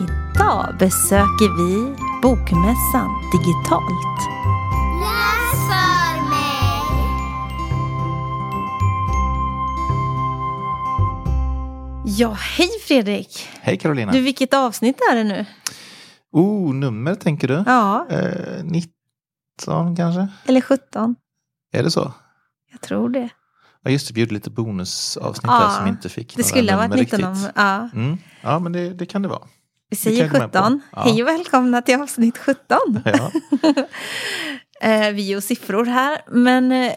Idag besöker vi Bokmässan digitalt. Ja, hej Fredrik! Hej Carolina. Du, vilket avsnitt är det nu? Oh, nummer tänker du? Ja, Eh, 19 kanske? eller 17? Är det så? Jag tror det. Ja just det, vi gjorde lite bonusavsnitt Ja, där som inte fick Det skulle ha varit nummer 19 om... Ja, Mm. Ja men det, det kan det vara. vi säger kan jag gå med på. 17. Ja. Hej och välkomna till avsnitt 17. Ja. Eh, vi och siffror här. Men eh,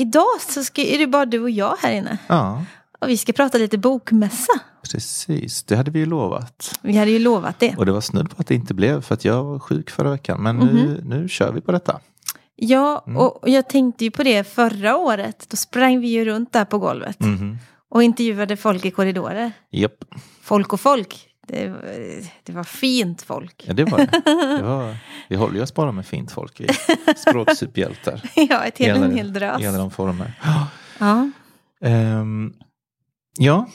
idag så ska, är det bara du och jag här inne. ja, Och vi ska prata lite bokmässa. precis. Det hade vi ju lovat. Vi hade ju lovat det. Och det var snudd på att det inte blev för att jag var sjuk förra veckan. Men nu, Mhm. nu kör vi på detta. Ja, Mm. och jag tänkte ju på det förra året. Då sprang vi ju runt där på golvet. Mhm. Och intervjuade folk i korridorer. Japp, Folk och folk. Det, var- det var fint folk. ja, det var det. det var, vi håller ju oss bara med fint folk. Vi språksuperhjältar. Ja, ett hel, en hel drös. I alla de former. Ja. Ehm, ja,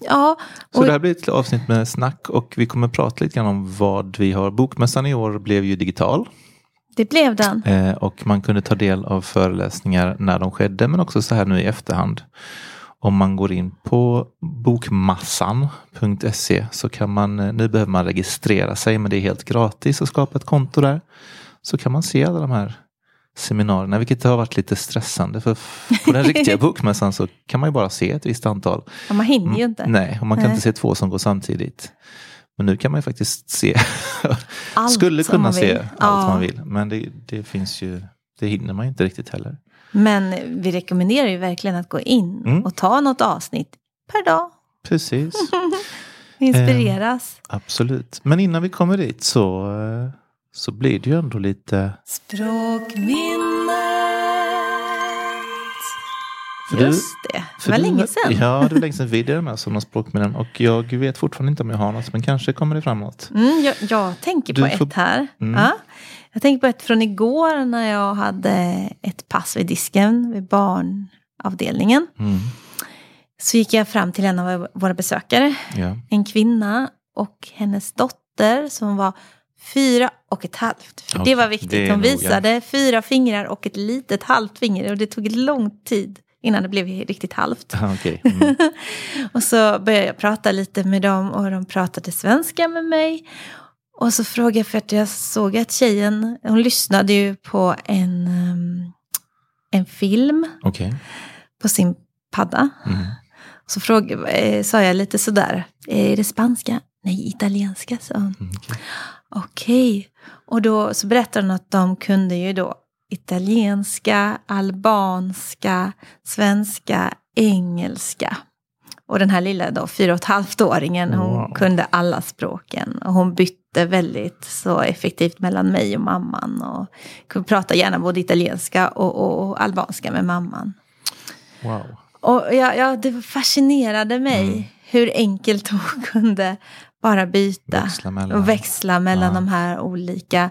ja, Så och, det här blir ett avsnitt med snack och vi kommer prata lite grann om vad vi har. Bokmässan i år blev ju digital det blev den. eh, och man kunde ta del av föreläsningar när de skedde men också så här nu i efterhand. Om man går in på bokmassan.se så kan man, eh, nu behöver man registrera sig men det är helt gratis att skapa ett konto där. Så kan man se alla de här seminarierna, vilket har varit lite stressande för på den riktiga bokmässan så kan man ju bara se ett visst antal. Ja, man hinner ju inte. Mm, Nej, och man kan Nej. inte se två som går samtidigt. Men nu kan man ju faktiskt se, Allt skulle kunna se allt Ja. man vill. Men det, det finns ju, det hinner man ju inte riktigt heller. Men vi rekommenderar ju verkligen att gå in Mm. och ta något avsnitt per dag. Precis, Inspireras. absolut. Men innan vi kommer dit så, eh, så blir det ju ändå lite... Språkminnet. För du- Just det, det för var du- länge sedan. Ja, det var länge sedan vi delade med oss av språkminnen. Och jag vet fortfarande inte om jag har något, men kanske kommer det framåt. Mm, jag, jag tänker Du på får- ett här. Mm. Ja. Jag tänker på ett från igår när jag hade ett pass vid disken vid barnavdelningen. Mm. Så gick jag fram till en av våra besökare, Ja. en kvinna och hennes dotter som var fyra och ett halvt. För Ja, det var viktigt. det Hon visade fyra fingrar och ett litet halvt finger och det tog lång tid innan det blev riktigt halvt. Ah, Okej. Mm. Och så började jag prata lite med dem och de pratade svenska med mig. Och så frågade jag för att jag såg att tjejen, hon lyssnade ju på en, um, en film Okej. på sin padda. Mm. Så fråg, eh, sa jag lite sådär, är det spanska? Nej, italienska, sa hon. Mm, okej. Okej. Och då så berättade hon att de kunde ju då italienska, albanska, svenska, engelska. Och den här lilla då, fyra och ett halvt-åringen, hon Wow. kunde alla språken. Och hon bytte väldigt så effektivt mellan mig och mamman. Och kunde prata gärna både italienska och, och, och albanska med mamman. Wow. Och ja, ja, det fascinerade mig Mm. hur enkelt hon kunde bara byta Växla mellan. och växla mellan Ja. de här olika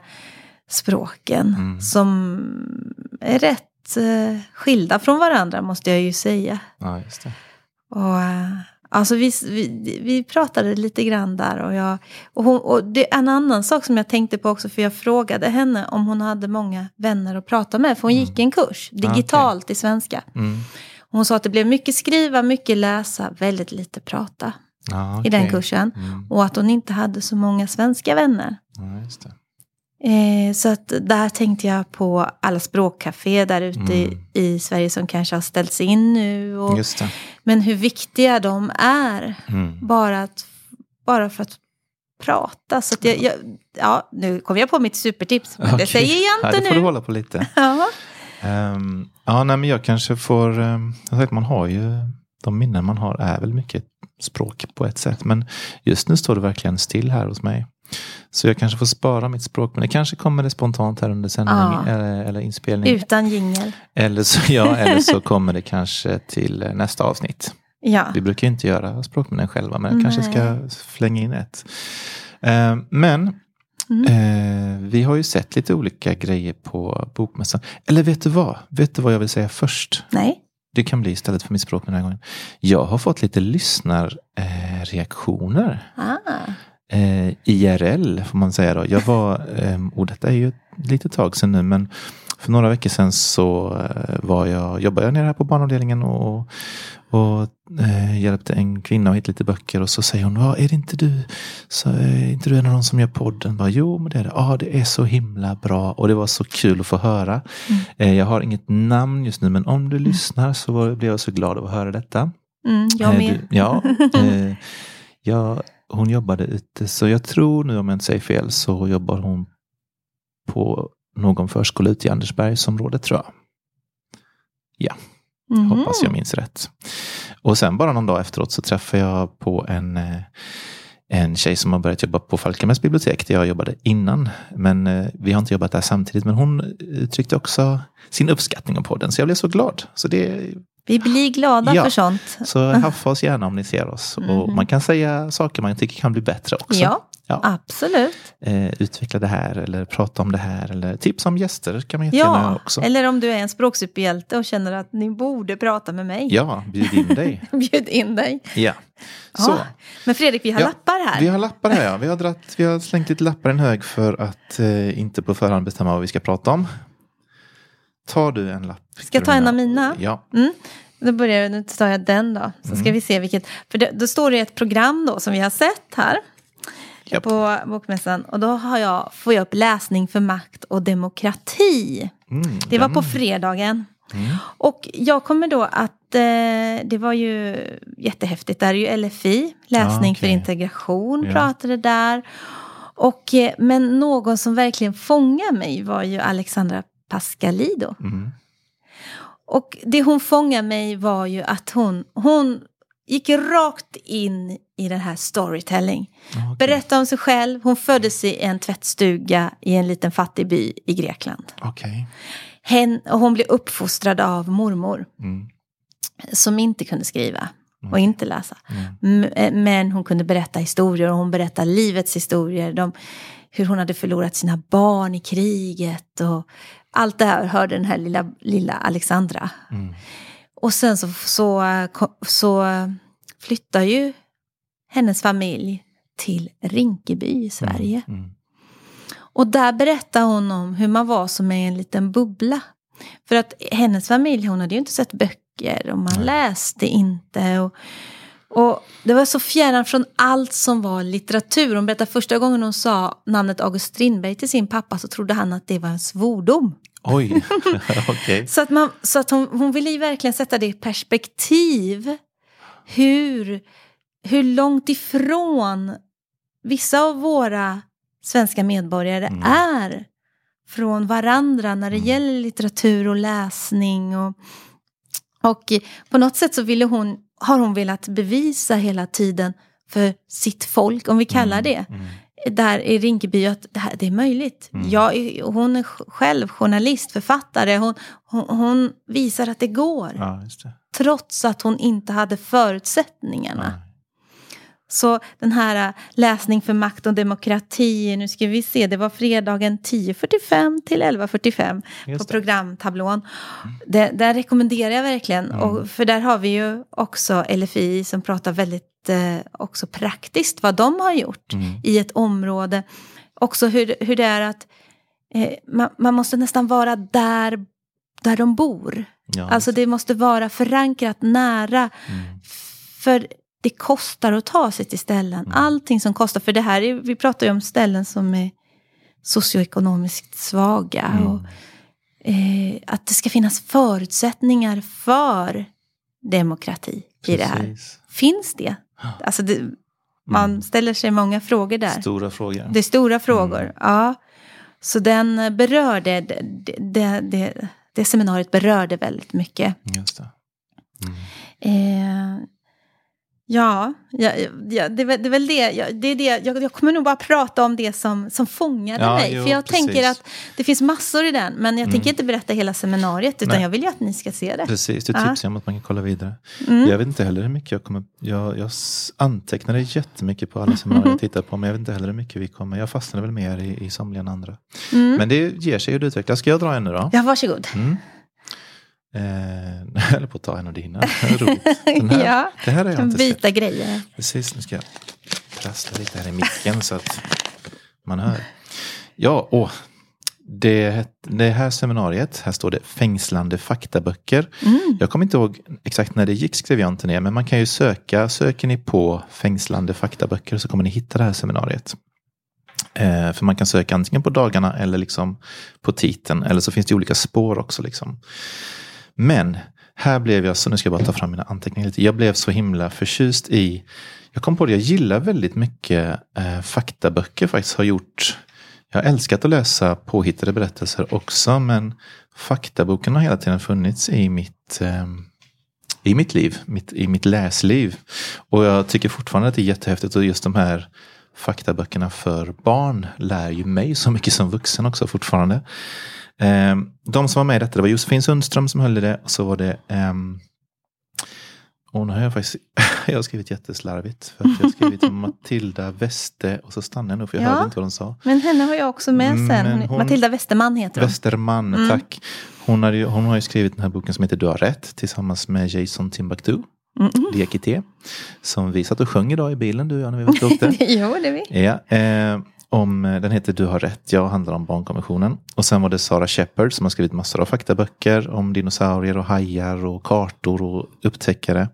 språken Mm. som är rätt eh, skilda från varandra måste jag ju säga. Ja, just det. Och, eh, alltså vi, vi, vi pratade lite grann där och, jag, och, hon, och det är en annan sak som jag tänkte på också för jag frågade henne om hon hade många vänner att prata med för hon gick en kurs digitalt i svenska. Mm. Hon sa att det blev mycket skriva, mycket läsa, väldigt lite prata Ja, i den kursen. Mm. Och att hon inte hade så många svenska vänner. Ja, det. Eh, så att där tänkte jag på alla språkcafé där ute i, Mm. i Sverige som kanske har ställts in nu. Och, det. men hur viktiga de är. Mm. Bara, att, bara för att prata. Så att jag, jag, ja, nu kom jag på mitt supertips. Men det Okej. säger jag Ja, inte det får du nu. hålla på lite. Ja. Ehm, ja, nej, men jag kanske får... Um, jag vet, man har ju... De minnen man har är väl mycket språk på ett sätt. Men just nu står det verkligen still här hos mig. Så jag kanske får spara mitt språk, men det kanske kommer det spontant här under sändning Ja. eller, eller inspelning. Utan jingel. Eller så, ja, eller så kommer det kanske till nästa avsnitt. Ja. Vi brukar inte göra språkminnen själva, men jag kanske ska flänga in ett. Eh, men Mm. eh, vi har ju sett lite olika grejer på Bokmässan. Eller vet du vad? Vet du vad jag vill säga först? Nej. Det kan bli istället för mitt språk den här gången. Jag har fått lite lyssnarreaktioner. Reaktioner. Ah. eh, IRL får man säga då. Jag var, eh, och detta är ju ett litet tag sedan nu, men för några veckor sedan så eh, var jag, jobbade jag nere här på barnavdelningen och, och eh, hjälpte en kvinna att hitta lite böcker och så säger hon, "Ja, är det inte du, så, är inte du en av de som gör podden? Bara, jo, men det är det. Ja, det är så himla bra och det var så kul att få höra. Eh, jag har inget namn just nu, men om du lyssnar så var, blev jag så glad av att höra detta. Mm, jag Eh, med. Du, ja, eh, ja, hon jobbade ute, så jag tror nu om jag inte säger fel så jobbar hon på någon förskola ute i Andersbergsområdet tror jag. Mhm. Hoppas jag minns rätt. Och sen bara någon dag efteråt så träffade jag på en, eh, en tjej som har börjat jobba på Falkenbergs bibliotek där jag jobbade innan. Men eh, vi har inte jobbat där samtidigt. Men hon uttryckte också sin uppskattning av podden. Så jag blev så glad. Så det Vi blir glada Ja. för sånt. så haffa oss gärna om ni ser oss. Och man kan säga saker man tycker kan bli bättre också. Ja, Ja. absolut. Eh, utveckla det här eller prata om det här. Eller tips om gäster kan man jättegärna Ja, också. eller om du är en språksuperhjälte och känner att ni borde prata med mig. Ja, bjud in dig. Bjud in dig. Ja. Så. Ja. Men Fredrik, vi har Ja, lappar här. Vi har lappar här ja. Vi har, dratt, vi har slängt lite lappar i en hög för att eh, inte på förhand bestämma vad vi ska prata om. Tar du en lapp? Ska jag ta en av mina? Ja. Mm. Då börjar nu tar jag den då. Så Mm. ska vi se vilket. För det, då står det ett program då som vi har sett här. Japp. På Bokmässan. Och då har jag, får jag upp läsning för makt och demokrati. Mm, Det var på fredagen. Mm. Och jag kommer då att, eh, det var ju jättehäftigt, där är ju LFI, läsning Ah, för okej. integration, Ja. pratade där. Och, eh, men någon som verkligen fångade mig var ju Alexandra Pascalido. Mm. Och det hon fångade mig var ju att hon, hon gick rakt in i den här storytelling. Okej. Berätta om sig själv, hon föddes i en tvättstuga i en liten fattig by i Grekland. Okej. Hen, och hon blev uppfostrad av mormor Mm. som inte kunde skriva och inte läsa. Mm. Eh, Men hon kunde berätta historier och hon berättade livets historier. De, hur hon hade förlorat sina barn i kriget och allt det här hörde den här lilla, lilla Alexandra. Mm. Och sen så, så, så flyttar ju hennes familj till Rinkeby i Sverige. Mm. Och där berättar hon om hur man var som i en liten bubbla. För att hennes familj, hon hade ju inte sett böcker och man Nej. läste inte. Och, och det var så fjärran från allt som var litteratur. Hon berättade första gången hon sa namnet August Strindberg till sin pappa så trodde han att det var en svordom. Oj, okej. Så att, man, så att hon, hon ville ju verkligen sätta det i perspektiv. Hur, hur långt ifrån vissa av våra svenska medborgare Mm. är från varandra när det Mm. gäller litteratur och läsning. Och, och på något sätt så ville hon, har hon velat bevisa hela tiden för sitt folk, om vi kallar det Mm. Där i Rinkeby att det, här, det är möjligt. Mm. Jag, hon är själv journalist, författare. Hon, hon, hon visar att det går. Ja, det. Trots att hon inte hade förutsättningarna. Så den här äh, läsning för makt och demokrati, nu ska vi se, det var fredagen 10.45 till 11.45 på programtablån. Det, där rekommenderar jag verkligen, Mm. och, för där har vi ju också LFI som pratar väldigt eh, också praktiskt vad de har gjort Mm. i ett område. Också hur, hur det är att eh, man, man måste nästan vara där, där de bor. Ja, Alltså det måste vara förankrat nära. Mm. För det kostar att ta sig till ställen. Mm. Allting som kostar. För det här är, vi pratar ju om ställen som är socioekonomiskt svaga. Mm. Och, eh, att det ska finnas förutsättningar för demokrati i det här. Precis. Finns det? Alltså det, man Mm. ställer sig många frågor där. Stora frågor. Det är stora frågor, Mm. ja. Så den berörde, det, det, det, det seminariet berörde väldigt mycket. Just det. Mm. Eh, Ja, ja, ja det, det är väl det. Jag, det, är det. Jag, jag kommer nog bara prata om det som, som fångade Ja, mig. jo, för jag precis. tänker att det finns massor i den. Men jag tänker inte berätta hela seminariet. Utan Nej. jag vill ju att ni ska se det. Precis, du Ja. tipsar om att man kan kolla vidare. Mm. Jag vet inte heller hur mycket jag kommer... Jag, jag antecknade jättemycket på alla seminarier jag tittar på. Men jag vet inte heller hur mycket vi kommer... Jag fastnade väl mer i, i somliga än andra. Mm. Men det ger sig att utveckla. Ska jag dra en nu då? Ja, varsågod. Mm. Eh, jag höll på att ta en av dina. Den här, Ja, Det här har jag inte sett. byta grejer. Precis, nu ska jag prassla lite här i micken så att man hör. Ja, åh. Det, det här seminariet, här står det fängslande faktaböcker. Jag kommer inte ihåg exakt när det gick, skrev jag inte ner, men man kan ju söka. Söker ni på fängslande faktaböcker så kommer ni hitta det här seminariet. Eh, för man kan söka antingen på dagarna eller liksom på titeln, eller så finns det olika spår också. Liksom. Men här blev jag, så nu ska jag bara ta fram mina anteckningar lite. Jag blev så himla förtjust i, jag kom på det, jag gillar väldigt mycket eh, faktaböcker faktiskt. Har gjort, jag har älskat att läsa påhittade berättelser också, men faktaboken har hela tiden funnits i mitt eh, i mitt liv, mitt, i mitt läsliv. Och jag tycker fortfarande att det är jättehäftigt och just de här faktaböckerna för barn lär ju mig så mycket som vuxen också fortfarande. Eh, de som var med i detta, det var Josefin Sundström som höll i det och så var det ehm, och nu har jag faktiskt jag har skrivit jätteslarvigt. För att jag har skrivit Matilda Weste och så stannade jag nog för jag Ja. hörde inte vad de sa. Men henne har jag också med sen. Men hon- Matilda Westerman heter hon. Westerman, Mm. tack. Hon, hade ju, hon har ju skrivit den här boken som heter Du har rätt tillsammans med Jason Timbuktu, Mm. Diakité. Som vi satt och sjöng idag i bilen du och jag när vi var ute och åkte. jo, det vi. Ja, eh, om, eh, den heter Du har rätt, jag handlar om barnkonventionen. Och sen var det Sara Shepard som har skrivit massor av faktaböcker om dinosaurier och hajar och kartor och upptäckare.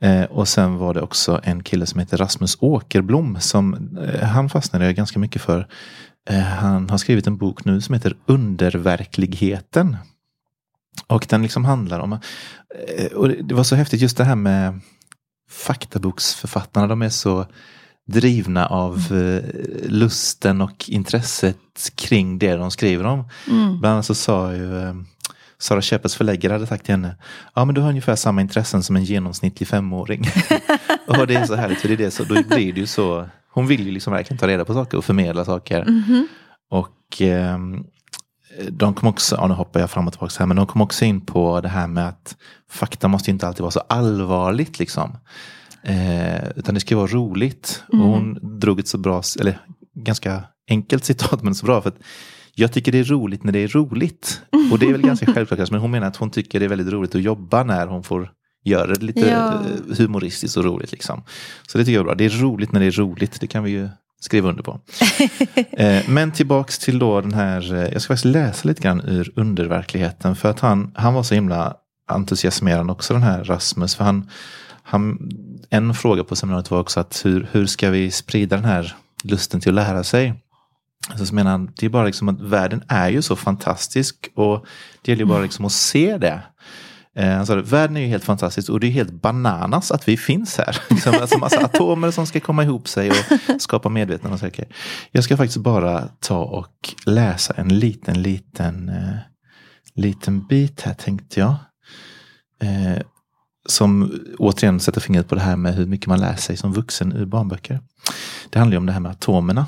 Eh, och sen var det också en kille som heter Rasmus Åkerblom som eh, han fastnade jag ganska mycket för. Eh, han har skrivit en bok nu som heter Underverkligheten. Och den liksom handlar om, eh, och det var så häftigt just det här med faktaboksförfattarna, de är så drivna av eh, lusten och intresset kring det de skriver om. Mm. Bland annat så sa ju eh, Sara Shepherds förläggare hade sagt till henne, ja men du har ungefär samma intressen som en genomsnittlig femåring. och det är så härligt, för det är det så, då blir det ju så, hon vill ju liksom verkligen ta reda på saker och förmedla saker. Mhm. Och ehm, de kom också, ja nu hoppar jag fram och tillbaka här, men de kom också in på det här med att fakta måste inte alltid vara så allvarligt liksom. Eh, utan det ska vara roligt. Och hon drog ett så bra, eller ganska enkelt citat men så bra. för att jag tycker det är roligt när det är roligt. Och det är väl ganska självklart men hon menar att hon tycker det är väldigt roligt att jobba när hon får göra det lite Ja. eh, humoristiskt och roligt. Liksom. Så det tycker jag är bra. Det är roligt när det är roligt. Det kan vi ju skriva under på. Eh, Men tillbaks till då den här, eh, jag ska faktiskt läsa lite grann ur underverkligheten. För att han, han var så himla entusiasmerande också den här Rasmus. För han, han, en fråga på seminariet var också att hur, hur ska vi sprida den här lusten till att lära sig? Så, så menar han, det är bara liksom att världen är ju så fantastisk och det gäller ju bara liksom att se det. Eh, Han sa världen är ju helt fantastisk och det är helt bananas att vi finns här. Liksom, alltså massa atomer som ska komma ihop sig och skapa medvetande och saker. Jag ska faktiskt bara ta och läsa en liten, liten, eh, liten bit här tänkte jag. Eh, som återigen sätter fingret på det här med hur mycket man lär sig som vuxen ur barnböcker. Det handlar ju om det här med atomerna.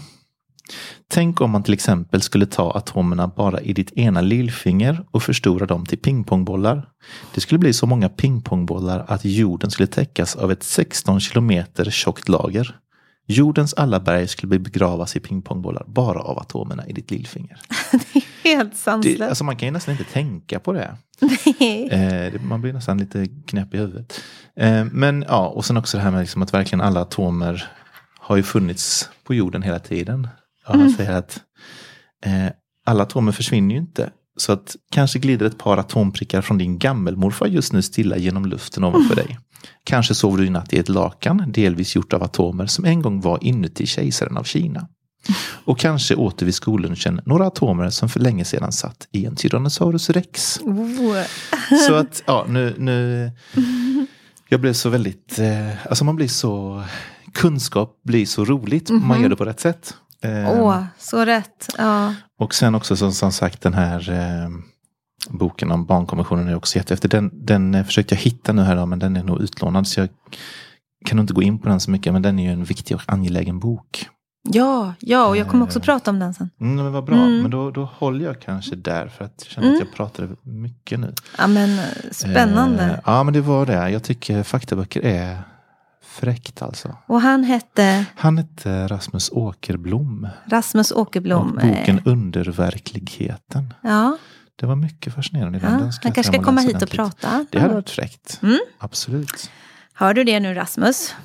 Tänk om man till exempel skulle ta atomerna bara i ditt ena lillfinger och förstora dem till pingpongbollar. Det skulle bli så många pingpongbollar att jorden skulle täckas av ett 16 kilometer tjockt lager. Jordens alla berg skulle bli begravas i pingpongbollar bara av atomerna i ditt lillfinger. Helt Det, sanslöst. alltså man kan ju nästan inte tänka på det. Eh, man blir nästan lite knäpp i huvudet. Eh, men ja, och sen också det här med liksom att verkligen alla atomer har ju funnits på jorden hela tiden. Ja, han säger att eh, alla atomer försvinner ju inte. Så att kanske glider ett par atomprickar från din gammelmorfar just nu stilla genom luften ovanför dig. Kanske sover du i natt i ett lakan, delvis gjort av atomer som en gång var inuti kejsaren av Kina. Och kanske åt du vid skollunchen några atomer som för länge sedan satt i en Tyrannosaurus rex. Oh. Så att, ja, nu, nu jag blev så väldigt, eh, alltså man blir så, kunskap blir så roligt om man gör det på rätt sätt. Eh, Åh, så rätt. Ja. Och sen också som, som sagt den här eh, boken om barnkonventionen är också jättehäftig. Den, den eh, försökte jag hitta nu här men den är nog utlånad så jag kan inte gå in på den så mycket, men den är ju en viktig och angelägen bok. Ja, ja, och jag kommer också Eh. prata om den sen. Mm, men vad bra, Mm. men då, då håller jag kanske där för att jag känner Mm. att jag pratade mycket nu. Ja, men eh, spännande. Eh, ja, men det var det. Jag tycker faktaböcker är fräckt alltså. Och han hette Han hette Rasmus Åkerblom. Rasmus Åkerblom. och boken Eh, Underverkligheten. Ja, Det var mycket fascinerande i ja. den. han kanske ska komma hit och ordentligt. prata. Det hade varit fräckt. Mm. Absolut. Hör du det nu Rasmus?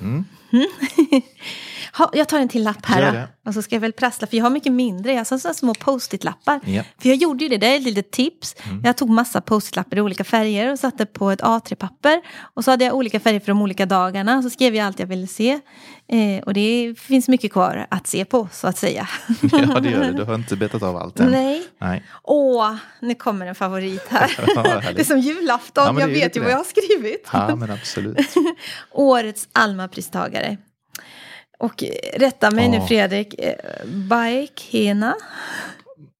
Ha, jag tar en till lapp här. Och så ska jag väl prassla, för jag har mycket mindre. Jag har små post-it-lappar. Ja. För jag gjorde ju det, det är ett litet tips. Mm. Jag tog massa post-it-lappar i olika färger och satte på ett A3-papper. Och så hade jag olika färger för de olika dagarna. Så skrev jag allt jag ville se. Eh, och det finns mycket kvar att se på, så att säga. ja, det gör det. Du har inte betat av allt än. Nej. Nej. Åh, nu kommer en favorit här. Ja, det är som julafton, Ja, jag vet ju vad det. jag har skrivit. Ja, men absolut. Årets Alma-pristagare. Och rätta mig nu Ja. Fredrik, eh, Baekena.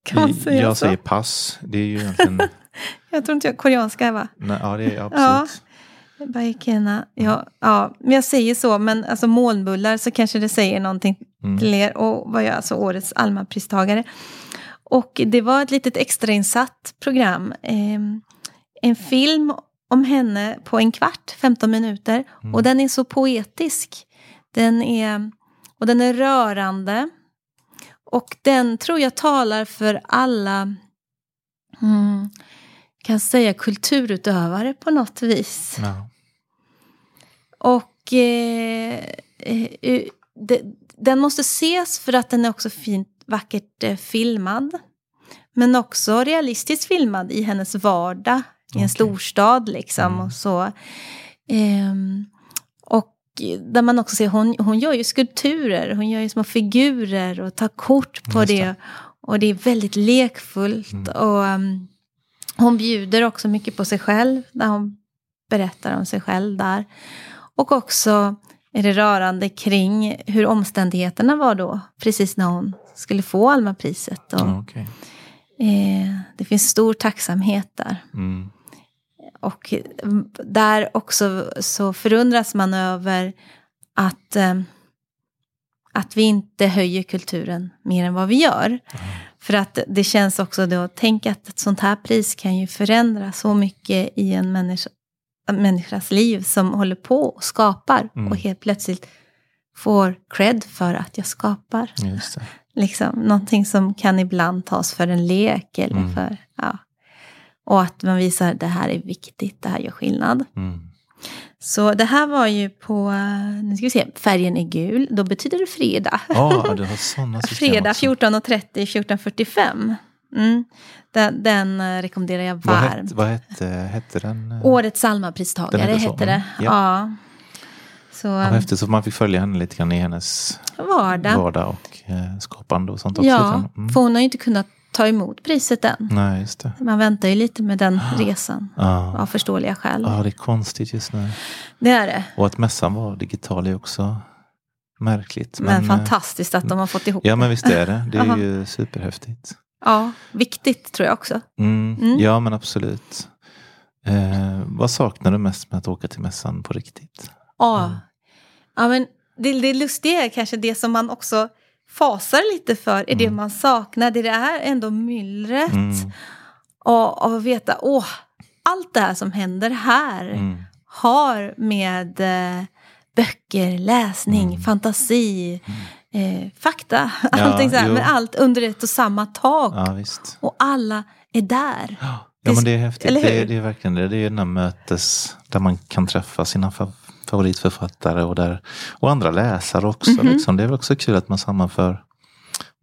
Kan man säga jag så? säger pass. Det är ju egentligen... Jag tror inte jag koreanska va? Nej, ja, det är absolut. Baekena, ja, ja, men jag säger så, men alltså molnbullar så kanske det säger någonting Mm. till er. Och vad jag alltså årets Alma-pristagare. Och det var ett litet extrainsatt program. Eh, en film om henne på en kvart, 15 minuter. Mm. Och den är så poetisk. Den är, och den är rörande. Och den tror jag talar för alla, mm, kan säga kulturutövare på något vis. Ja. Och eh, eh, det, den måste ses för att den är också fint, vackert eh, filmad. Men också realistiskt filmad i hennes vardag. I en Okej. storstad liksom. Mm. Och så. Och där man också ser, hon, hon gör ju skulpturer, hon gör ju små figurer och tar kort på det. det. Och det är väldigt lekfullt. Mm. Och um, hon bjuder också mycket på sig själv, där hon berättar om sig själv där. Och också är det rörande kring hur omständigheterna var då, precis när hon skulle få Almapriset. Och, Ja, okej. eh, det finns stor tacksamhet där. Mm. Och mm, där också så förundras man över att, eh, att vi inte höjer kulturen mer än vad vi gör. För att det känns också då, tänk att ett sånt här pris kan ju förändra så mycket i en människa, en människas liv som håller på och skapar. Mm. Och helt plötsligt får cred för att jag skapar. Liksom, någonting som kan ibland tas för en lek. Eller Mm. för, ja. Och att man visar det här är viktigt, det här gör skillnad. Mm. Så det här var ju på, eh, nu ska vi se, färgen är gul, då betyder det fredag. Ja, du har sådana fredag också. 14.30, 14.45. Mm. Den, den eh, rekommenderar jag Vad varmt. hette, vad hette, hette den? eh? Årets Salmapristagare hette det. mm. Ja. Ja. Så Vad häftigt, så man fick följa henne lite grann i hennes vardag. vardag och eh, skapande och sånt också. Ja. Mm. för hon har ju inte kunnat ta emot priset än. Nej, just det. Man väntar ju lite med den resan. Ja. Av förståeliga skäl. ja, det är konstigt just nu. Det är det. Och att mässan var digital är också märkligt. Men, eh, fantastiskt att de har fått ihop Ja, det. men visst är det. Det är ju superhäftigt. Ja, viktigt tror jag också. Mm. Mm. Ja, men absolut. Eh, vad saknar du mest med att åka till mässan på riktigt? Ja, Mm. ja men det, det lustiga är kanske det som man också fasar lite för, är det Mm. man saknar. Det är ändå myllret. Mm. Och, och att veta, åh, allt det här som händer här Mm. har med eh, böcker, läsning, Mm. fantasi, eh, fakta, allting så här. jo. Men allt under ett och samma tak. Ja, visst. Och alla är där. Ja, Det- men det är häftigt. Det är, det är verkligen det. Det är den här mötes där man kan träffa sina fa- favoritförfattare och, där, och andra läsare också. Mhm. Liksom. Det är väl också kul att man sammanför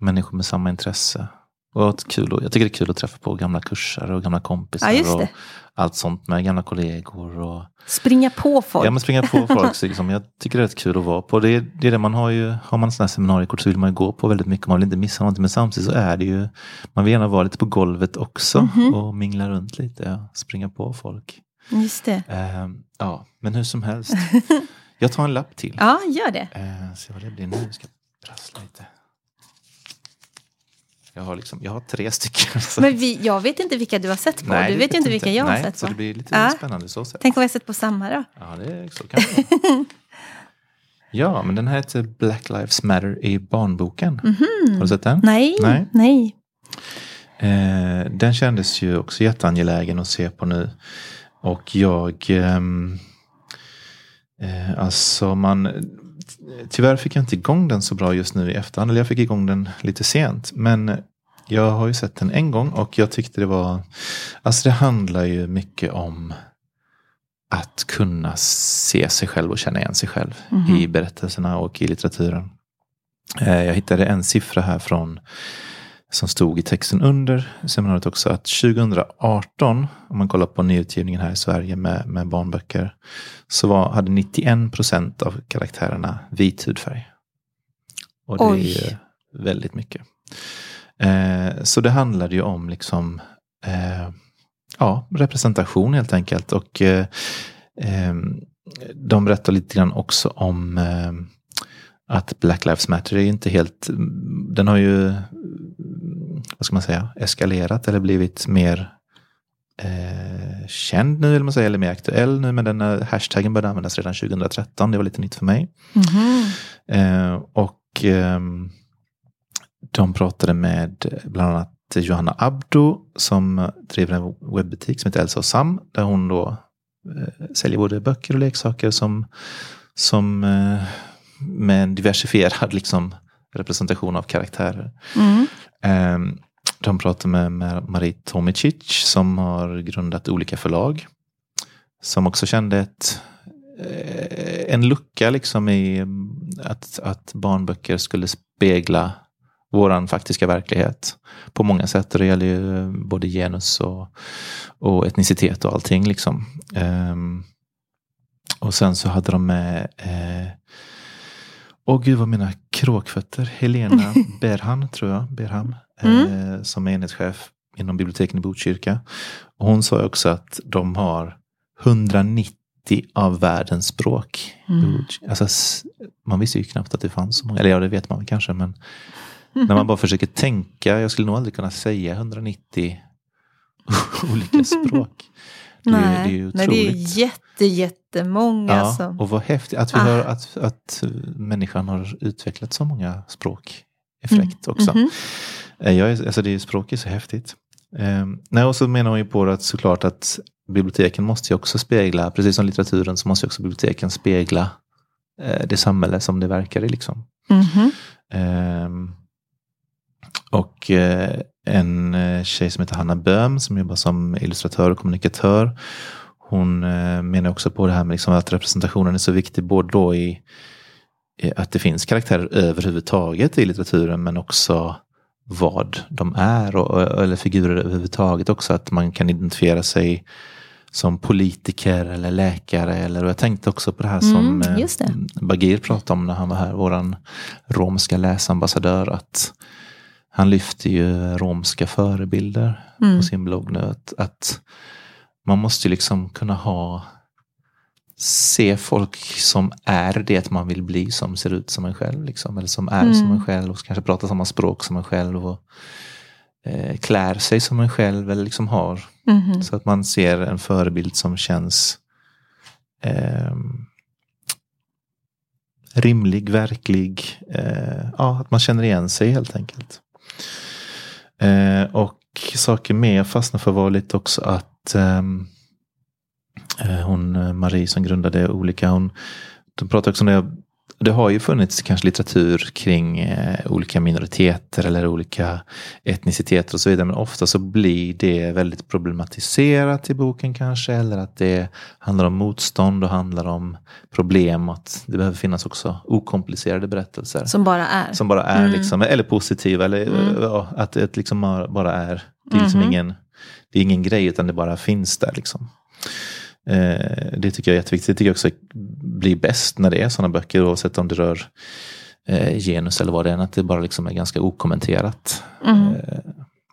människor med samma intresse. Och kul, att- jag tycker det är kul att träffa på gamla kurser och gamla kompisar. Ja, just och allt sånt med gamla kollegor. Och, Springa på folk. Ja, men springa på folk. Liksom, jag tycker det är rätt kul att vara på. Det är det, är det man har ju, har man sådana här seminariekort så vill man ju gå på väldigt mycket. Man vill inte missa någonting. Men samtidigt så är det ju, man vill gärna vara lite på golvet också. Mhm. Och mingla runt lite. Ja. Springa på folk. Just det. Ehm, ja, men hur som helst. Jag tar en lapp till. Ja, gör det. Uh, se vad det blir nu. Jag ska prassla lite. Jag har, liksom, jag har tre stycken. så- Men vi, jag vet inte vilka du har sett på. Nej, du vet ju inte vilka jag har Nej, sett så på. det blir lite Ja. spännande så sett. Tänk om vi har sett på samma då. Ja, det är så kan det vara. Ja, men den här heter Black Lives Matter i barnboken. Har du sett den? Nej, Nej. nej. Eh, den kändes ju också jätteangelägen att se på nu. Och jag... ehm, eh, alltså man... Tyvärr fick jag inte igång den så bra just nu i efterhand. Eller jag fick igång den lite sent. Men jag har ju sett den en gång och jag tyckte det var... Alltså det handlar ju mycket om att kunna se sig själv och känna igen sig själv i berättelserna och i litteraturen. Eh, Jag hittade en siffra här från som stod i texten under seminariet också att 2018, om man kollar på nyutgivningen här i Sverige med, med barnböcker, så var, hade 91 procent av karaktärerna vit hudfärg. Och det Oj. är ju väldigt mycket. Eh, så det handlade ju om liksom eh, ja, representation helt enkelt. Och eh, eh, de berättar lite grann också om eh, att Black Lives Matter är inte helt, den har ju, vad ska man säga, eskalerat eller blivit mer eh, känd nu, eller, man säger, eller mer aktuell nu, men den här hashtaggen började användas redan 2013, det var lite nytt för mig. Mhm. Eh, och ehm, de pratade med bland annat Johanna Abdo som driver en webbutik som heter Elsa och Sam. Där hon då eh, säljer både böcker och leksaker som, som eh, med en diversifierad liksom, representation av karaktärer. Mm. Eh, de pratade med, Marie Tomicic som har grundat olika förlag. Som också kände ett, eh, en lucka liksom i mm, att, att barnböcker skulle spegla våran faktiska verklighet på många sätt. Det gäller ju eh, både genus och, och etnicitet och allting. Liksom. Um, och sen så hade de med eh, Åh gud vad mina kråkfötter. Helena Berhan tror jag. Berham, eh, som är enhetschef inom biblioteken i Botkyrka. Och hon sa också att de har 190 av världens språk. Alltså, s- man visste ju knappt att det fanns så många. Eller ja, det vet man kanske. Men när man bara försöker tänka. Jag skulle nog aldrig kunna säga 190 olika språk. Det är, Nej. det är ju Nej, det är jätte, jättemånga Ja, som... och vad häftigt att vi Ah. hör att, att människan har utvecklat så många språk. är fräckt också. Mhm. Eh, Jag är, alltså det är, språk är så häftigt. Eh, nej, och så menar hon ju på att såklart att biblioteken måste ju också spegla, precis som litteraturen så måste ju också biblioteken spegla eh, det samhälle som det verkar i. Liksom. Mhm. Ehm, och eh, en eh, tjej som heter Hanna Böhm som jobbar som illustratör och kommunikatör. Hon eh, menar också på det här med liksom att representationen är så viktig både då i, att det finns karaktärer överhuvudtaget i litteraturen men också vad de är och, eller figurer överhuvudtaget också. Att man kan identifiera sig som politiker eller läkare. Eller, och jag tänkte också på det här som Mm. Bagir pratade om när han var här, våran romska läsambassadör. Att han lyfter ju romska förebilder Mm. på sin blogg nu. Att, att man måste liksom kunna ha se folk som är det man vill bli, som ser ut som en själv. Liksom, eller som är Mm. som en själv och kanske pratar samma språk som en själv. Och eh, klär sig som en själv eller liksom har. Mhm. Så att man ser en förebild som känns ehm, rimlig, verklig. Eh, ja, att man känner igen sig helt enkelt. Eh, och saker mer jag fastnade för var lite också att ehm, eh, hon, eh, Marie som grundade olika, hon, de pratade också om det, det har ju funnits kanske litteratur kring eh, olika minoriteter eller olika etniciteter och så vidare. Men ofta så blir det väldigt problematiserat i boken kanske. Eller att det handlar om motstånd och handlar om problem. Att det behöver finnas också okomplicerade berättelser. Som bara är. Som bara är Mm. liksom, eller positiva. Eller Mm. ja, att det liksom bara är. Det är liksom Mhm. ingen, det är ingen grej utan det bara finns där. Liksom. Eh, det tycker jag är jätteviktigt. Det tycker jag också blir bäst när det är sådana böcker oavsett om det rör eh, genus eller vad det är. Att det bara liksom är ganska okommenterat. Mm. Eh,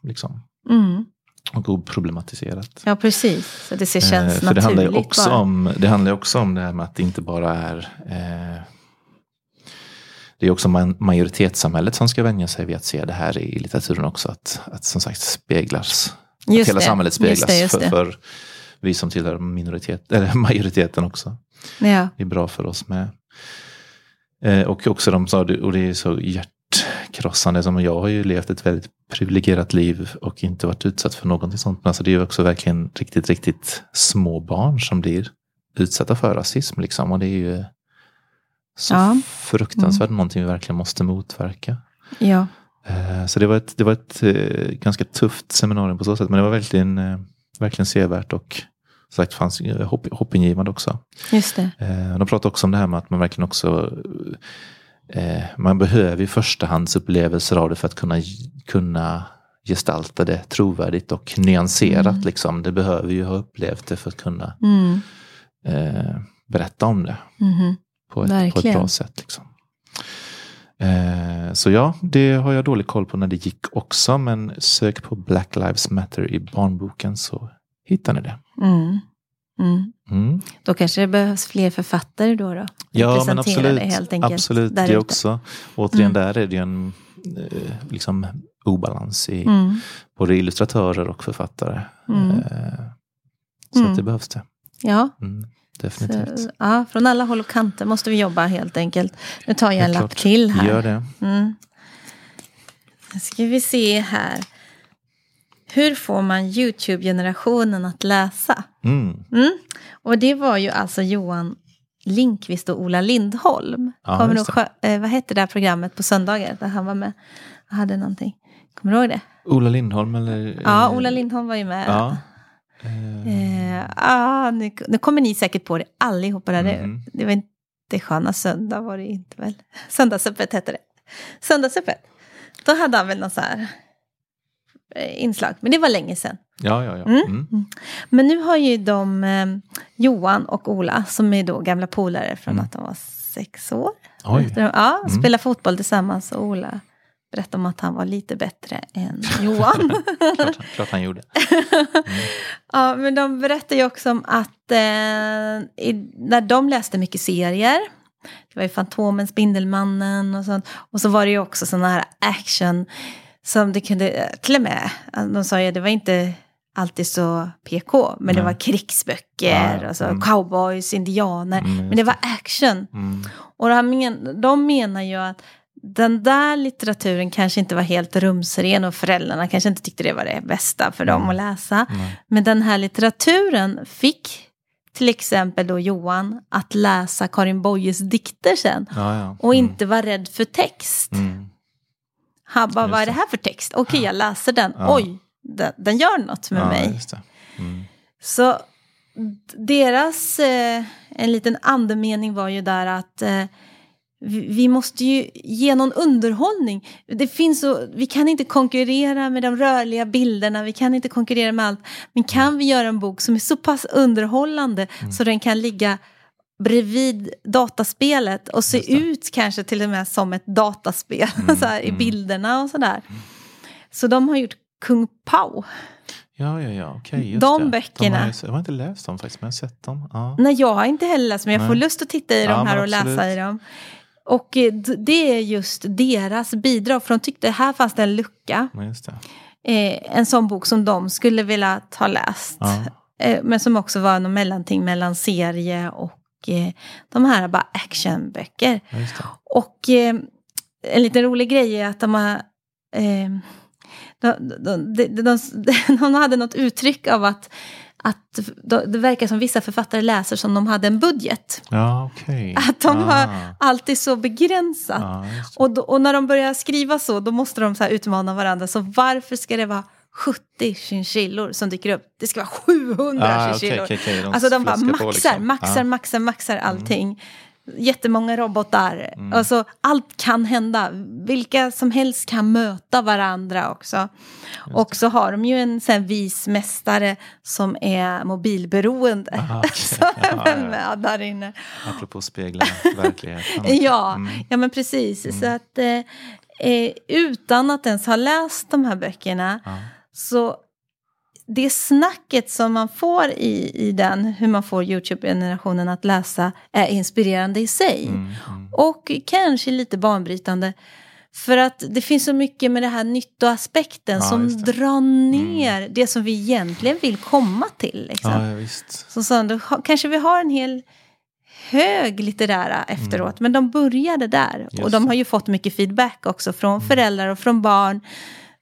liksom, Mm. och oproblematiserat. Ja, precis. Så det känns Eh, för det handlar ju naturligt också bara. om det handlar också om det här med att det inte bara är eh, det är också majoritetssamhället som ska vänja sig vid att se det här i litteraturen också. Att, att som sagt speglas. Just att hela det, samhället speglas just det, just för, det. för vi som tillhör minoritet, eller majoriteten också. Ja. Det är bra för oss med. Eh, och också de sa, och det är så hjärtkrossande, som jag har ju levt ett väldigt privilegierat liv och inte varit utsatt för någonting sånt. Men alltså det är ju också verkligen riktigt, riktigt små barn som blir utsatta för rasism. Liksom. Och det är ju så Ja. fruktansvärt någonting vi verkligen måste motverka. Ja. Eh, Så det var ett, det var ett eh, ganska tufft seminarium på så sätt. Men det var verkligen, eh, verkligen sevärt och sagt fanns hopp, hoppingivande också. Just det. Eh, De pratar också om det här med att man verkligen också eh, man behöver i förstahandsupplevelser av det för att kunna, kunna gestalta det trovärdigt och nyanserat. Liksom. Det behöver ju ha upplevt det för att kunna Mm. eh, berätta om det Mhm. på ett, på ett bra sätt. Liksom. Eh, så ja, det har jag dålig koll på när det gick också. Men sök på Black Lives Matter i barnboken så hittar ni det. Mm. Mm. Mm. Då kanske det behövs fler författare då. då Ja, men absolut. det helt enkelt absolut det också. Återigen, Mm. där är det ju en eh, liksom, obalans i Mm. både illustratörer och författare. Mm. Eh, så att det behövs det. Ja, definitivt. så, ja, från alla håll och kanter måste vi jobba helt enkelt. Nu tar jag en Helt lapp klart. till här. Gör det. Nu ska vi se här. Hur får man YouTube-generationen att läsa? Mm. Mm. Och det var ju alltså Johan Linkvist och Ola Lindholm. Ja, Kommer du ihåg, eh, vad hette det här programmet på söndagar där han var med? och hade någonting. Kommer du ihåg det? Ola Lindholm eller? Ja, eh, Ola Lindholm var ju med. Ja. Eh, ah, nu, nu kommer ni säkert på det allihopa. Där. Det, Mhm. det var inte Sköna Söndag var det inte väl? Söndagsöppet hette det. Söndagsöppet. Då hade han väl någon så här inslag. Men det var länge sedan. ja, ja, ja. Mm. Mm. Men nu har ju de, eh, Johan och Ola, som är då gamla polare från Mm. att de var sex år. Oj. Ja, Mm. spelar fotboll tillsammans och Ola berättade om att han var lite bättre än Johan. Klart, klart han gjorde. ja, men de berättar ju också om att eh, i, när de läste mycket serier, det var ju Fantomen, Spindelmannen och sånt. Och så var det ju också sådana här action som det kunde, till och med, de sa ju det var inte alltid så PK, men det Nej. var krigsböcker, Ja, ja. alltså Mm. cowboys, indianer, Mm, men det var action. Mm. Och de, men, de menar ju att den där litteraturen kanske inte var helt rumsren och föräldrarna kanske inte tyckte det var det bästa för dem Mm. att läsa. Nej. Men den här litteraturen fick till exempel då Johan att läsa Karin Boyes dikter sen. Ja, ja. Och Mm. inte vara rädd för text. Mm. Han bara, vad är det. här för text? Okej, jag läser den. Ja. Oj, den, den gör något med ja, mig. Det. Mm. Så deras, eh, en liten andemening var ju där att eh, vi, vi måste ju ge någon underhållning. Det finns så, vi kan inte konkurrera med de rörliga bilderna, vi kan inte konkurrera med allt. Men kan vi göra en bok som är så pass underhållande Mm. så den kan ligga bredvid dataspelet och se ut kanske till och med som ett dataspel Mm, så här, i mm. bilderna och sådär. Så de har gjort Kung Pao. Ja, ja, ja. Just De det. böckerna. har jag, har inte läst dem faktiskt, men jag har sett dem. Ja. Nej, jag har inte heller läst men jag Nej. får lust att titta i Ja, dem här men och läsa absolut. i dem. Och eh, det är just deras bidrag, för de tyckte här fanns det en lucka. Det. Eh, en sån bok som de skulle vilja ha läst. Ja. Eh, men som också var någon mellanting mellan serie och de här bara actionböcker. Ja. Och eh, en liten rolig grej är att de har... Eh, de, de, de, de, de, de hade något uttryck av att, att de, det verkar som vissa författare läser som de hade en budget. Ja, okej. Att de har Ah. alltid så begränsat. Det. Och, då, och när de börjar skriva så, då måste de så utmana varandra. Så varför ska det vara 70 chinchillor som dyker upp? Det ska vara 700 Ah, chinchillor. okej, okej. De Alltså de bara maxar, liksom. maxar, Ja. maxar, maxar allting. Jättemånga robotar. Mm. Alltså, allt kan hända. Vilka som helst kan möta varandra också. Och så har de ju en sån vis mästare som är mobilberoende. Aha, okej. som är med där inne. Apropå spegla verkligheten. Ja, Mm. ja men precis. Så att eh, eh, utan att ens ha läst de här böckerna Ja. Så det snacket som man får i, i den, hur man får YouTube-generationen att läsa, är inspirerande i sig. Mm, mm. Och kanske lite banbrytande. För att det finns så mycket med det här nyttoaspekten Ja, som det. Mm. drar ner det som vi egentligen vill komma till. Liksom. Ja, ja, visst. Så han, då kanske vi har en hel höglitterära efteråt. Men de började där. Mm. Just och de har ju fått mycket feedback också från föräldrar och från barn.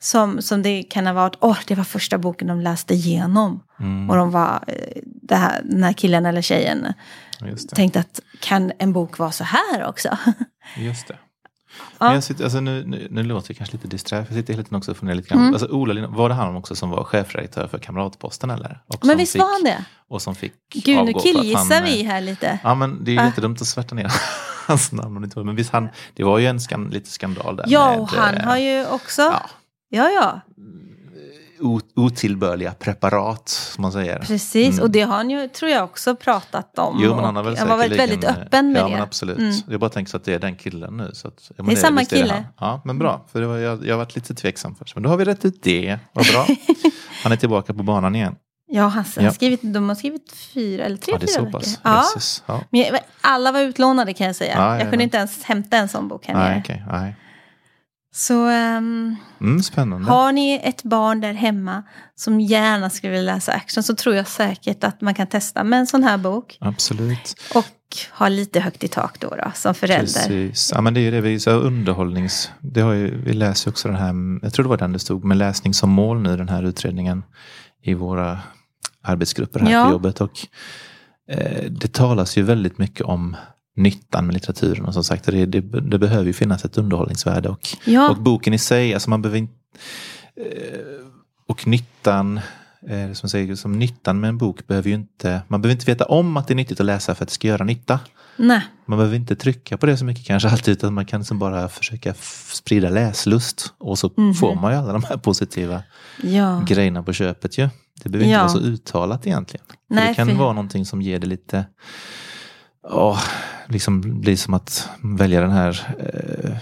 Som, som det kan ha varit, åh, det var första boken de läste igenom. Mm. Och de var, eh, det här, den här killen eller tjejen det. tänkte att kan en bok vara så här också? Just det. Men jag sitter, alltså nu, nu, nu låter jag kanske lite disträ, jag sitter hela tiden också och funderar lite grann. Mm. Alltså Ola Lind, var det han också som var chefredaktör för Kamratposten eller? Och Men visst fick, var han det? Och som fick Gud, nu avgå killgissar vi eh, här lite. Ja men det är ju Ah. jättedumt att svärta ner hans namn det. Men visst han, det var ju en skan, lite skandal där. Ja, och han eh, har ju också... ja, Ja, ja, otillbörliga preparat som man säger. precis. Mm. Och det har han ju, tror jag, också pratat om. Jo men han har väl han var väldigt, öppen med ja, det. men absolut. Mm. Jag bara tänker så att det är den killen nu. Så att, Det är samma visst kille. han. Ja, men bra. För det var, jag, jag har varit lite tveksam först. Men då har vi rätt ut det. Vad bra. Han är tillbaka på banan igen. Ja, han har Ja. skrivit, de har skrivit fyra eller tre, Ja, det är fyra så pass. Ja. Ja. Men alla var utlånade kan jag säga. Ja, jag ja, kunde inte ens hämta en sån bok här Nej, nere. okej. Nej. Så ehm, Mm, spännande. har ni ett barn där hemma som gärna skulle vilja läsa action så tror jag säkert att man kan testa med en sån här bok. Absolut. Och ha lite högt i tak då, då som förälder. Precis. Ja, men det är ju det vi så underhållnings... Det har ju, vi läser ju också den här, jag tror det var den det stod, med läsning som mål nu, den här utredningen i våra arbetsgrupper här Ja. på jobbet. Och eh, det talas ju väldigt mycket om nyttan med litteraturen och som sagt det, det, det behöver ju finnas ett underhållningsvärde och, Ja. och boken i sig, alltså man behöver inte... Eh, och nyttan, eh, som, säger, som nyttan med en bok behöver ju inte, man behöver inte veta om att det är nyttigt att läsa för att det ska göra nytta. Nej, Man behöver inte trycka på det så mycket kanske alltid utan man kan liksom bara försöka sprida läslust och så Mhm. får man ju alla de här positiva ja. grejerna på köpet ju. Det behöver inte Ja. vara så uttalat egentligen. För Nej, det kan för- vara någonting som ger det lite, åh, liksom blir som att välja den här eh,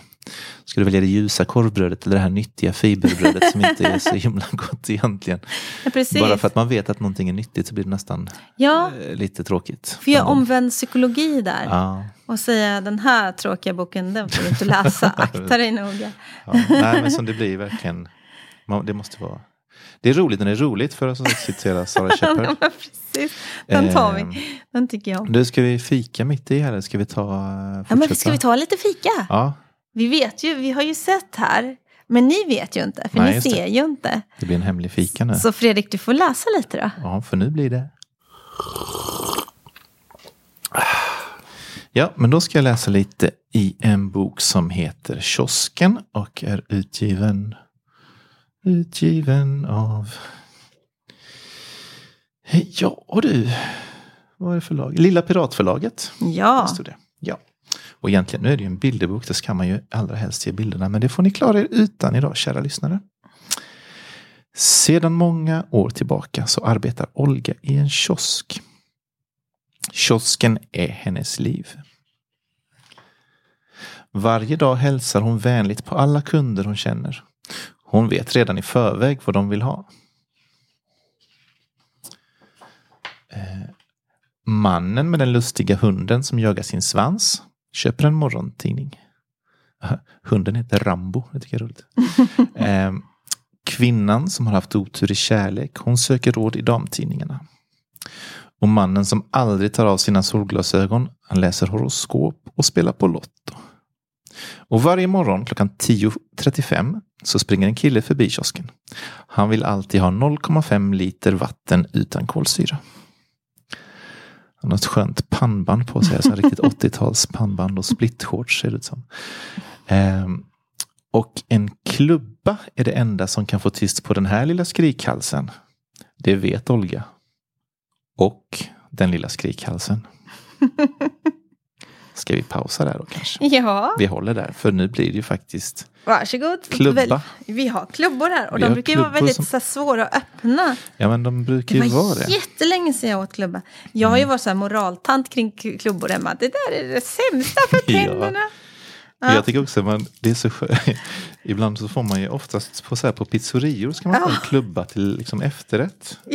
Ska du välja det ljusa korvbrödet eller det här nyttiga fiberbrödet som inte är så himla gott egentligen? ja. Bara för att man vet att någonting är nyttigt så blir det nästan Ja, eh, lite tråkigt. för jag omvänd psykologi där. Ja. Och säga den här tråkiga boken, den får du inte läsa. Akta dig noga. Ja, nej, men som det blir verkligen. man- Det måste vara. Det är roligt när det är roligt för att citera Sarah Ja, Shepard. men precis. Den tar Ehm, vi. Den tycker jag om. Du, ska vi fika mitt i eller ska vi ta Ja, fortsätta? men ska vi ta lite fika? Ja, Vi vet ju, vi har ju sett här. Men ni vet ju inte, för Nej, ni just det. ser ju inte. det blir en hemlig fika nu. Så Fredrik, du får läsa lite då. Ja, för nu blir det. Ja, men då ska jag läsa lite i en bok som heter Kiosken och är utgiven utgiven av Ja du, vad är det för lag? Lilla Piratförlaget. Ja, det. Ja. Och egentligen nu är det ju en bilderbok, det ska man ju allra helst ge bilderna, men det får ni klara er utan idag, kära lyssnare. Sedan många år tillbaka så arbetar Olga i en kiosk. Kiosken är hennes liv. Varje dag hälsar hon vänligt på alla kunder hon känner. Hon vet redan i förväg vad de vill ha. Eh, Mannen med den lustiga hunden som jagar sin svans köper en morgontidning. Hunden heter Rambo, det tycker jag är roligt. Eh, Kvinnan som har haft otur i kärlek, hon söker råd i damtidningarna. Och mannen som aldrig tar av sina solglasögon, han läser horoskop och spelar på Lotto. Och varje morgon klockan 10.35 så springer en kille förbi kiosken. Han vill alltid ha 0,5 liter vatten utan kolsyra. Han har ett skönt pannband på sig, alltså riktigt 80-tals pannband och splitshorts ser det ut som. Ehm, och en klubba är det enda som kan få tyst på den här lilla skrikhalsen. Det vet Olga. Och den lilla skrikhalsen. Ska vi pausa där då kanske? ja. Vi håller där, för nu blir det ju faktiskt varsågod. klubba. Vi har klubbor här och Vi de brukar ju vara väldigt som- så svåra att öppna. Ja, men de brukar Det ju vara var det. jättelänge sedan jag åt klubba. Jag har ju varit så här moraltant kring klubbor hemma. Det där är det sämsta för Ja. tänderna. Men Jag tycker också att det är så skönt. Ibland så får man ju oftast på, så här, på pizzerior ska man få en Ja. klubba till liksom efterrätt.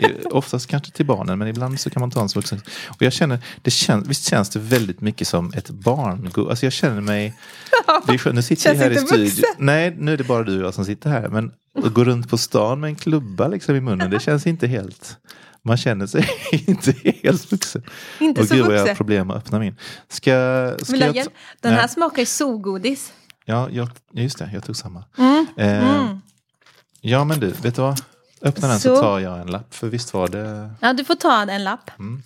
Eh, oftast kanske till barnen men ibland så kan man ta en som vuxen. Och jag känner, det känns, visst känns det väldigt mycket som ett barn. Alltså jag känner mig, skönt, nu sitter vi här i studion. Nej, nu är det bara du och jag som sitter här. Men att gå runt på stan med en klubba liksom i munnen, det känns inte helt man känner sig inte helt vuxen. Inte Och så gud vad jag har problem att öppna min. Ska, ska Vill jag, ta- Den här Nej. smakar ju sogodis. Ja, jag, ja, just det, jag tog samma. Mm. Eh, Mm. Ja men du, vet du vad? Öppna den så. Så. tar jag en lapp. För visst var det... Ja, du får ta en lapp. Mm.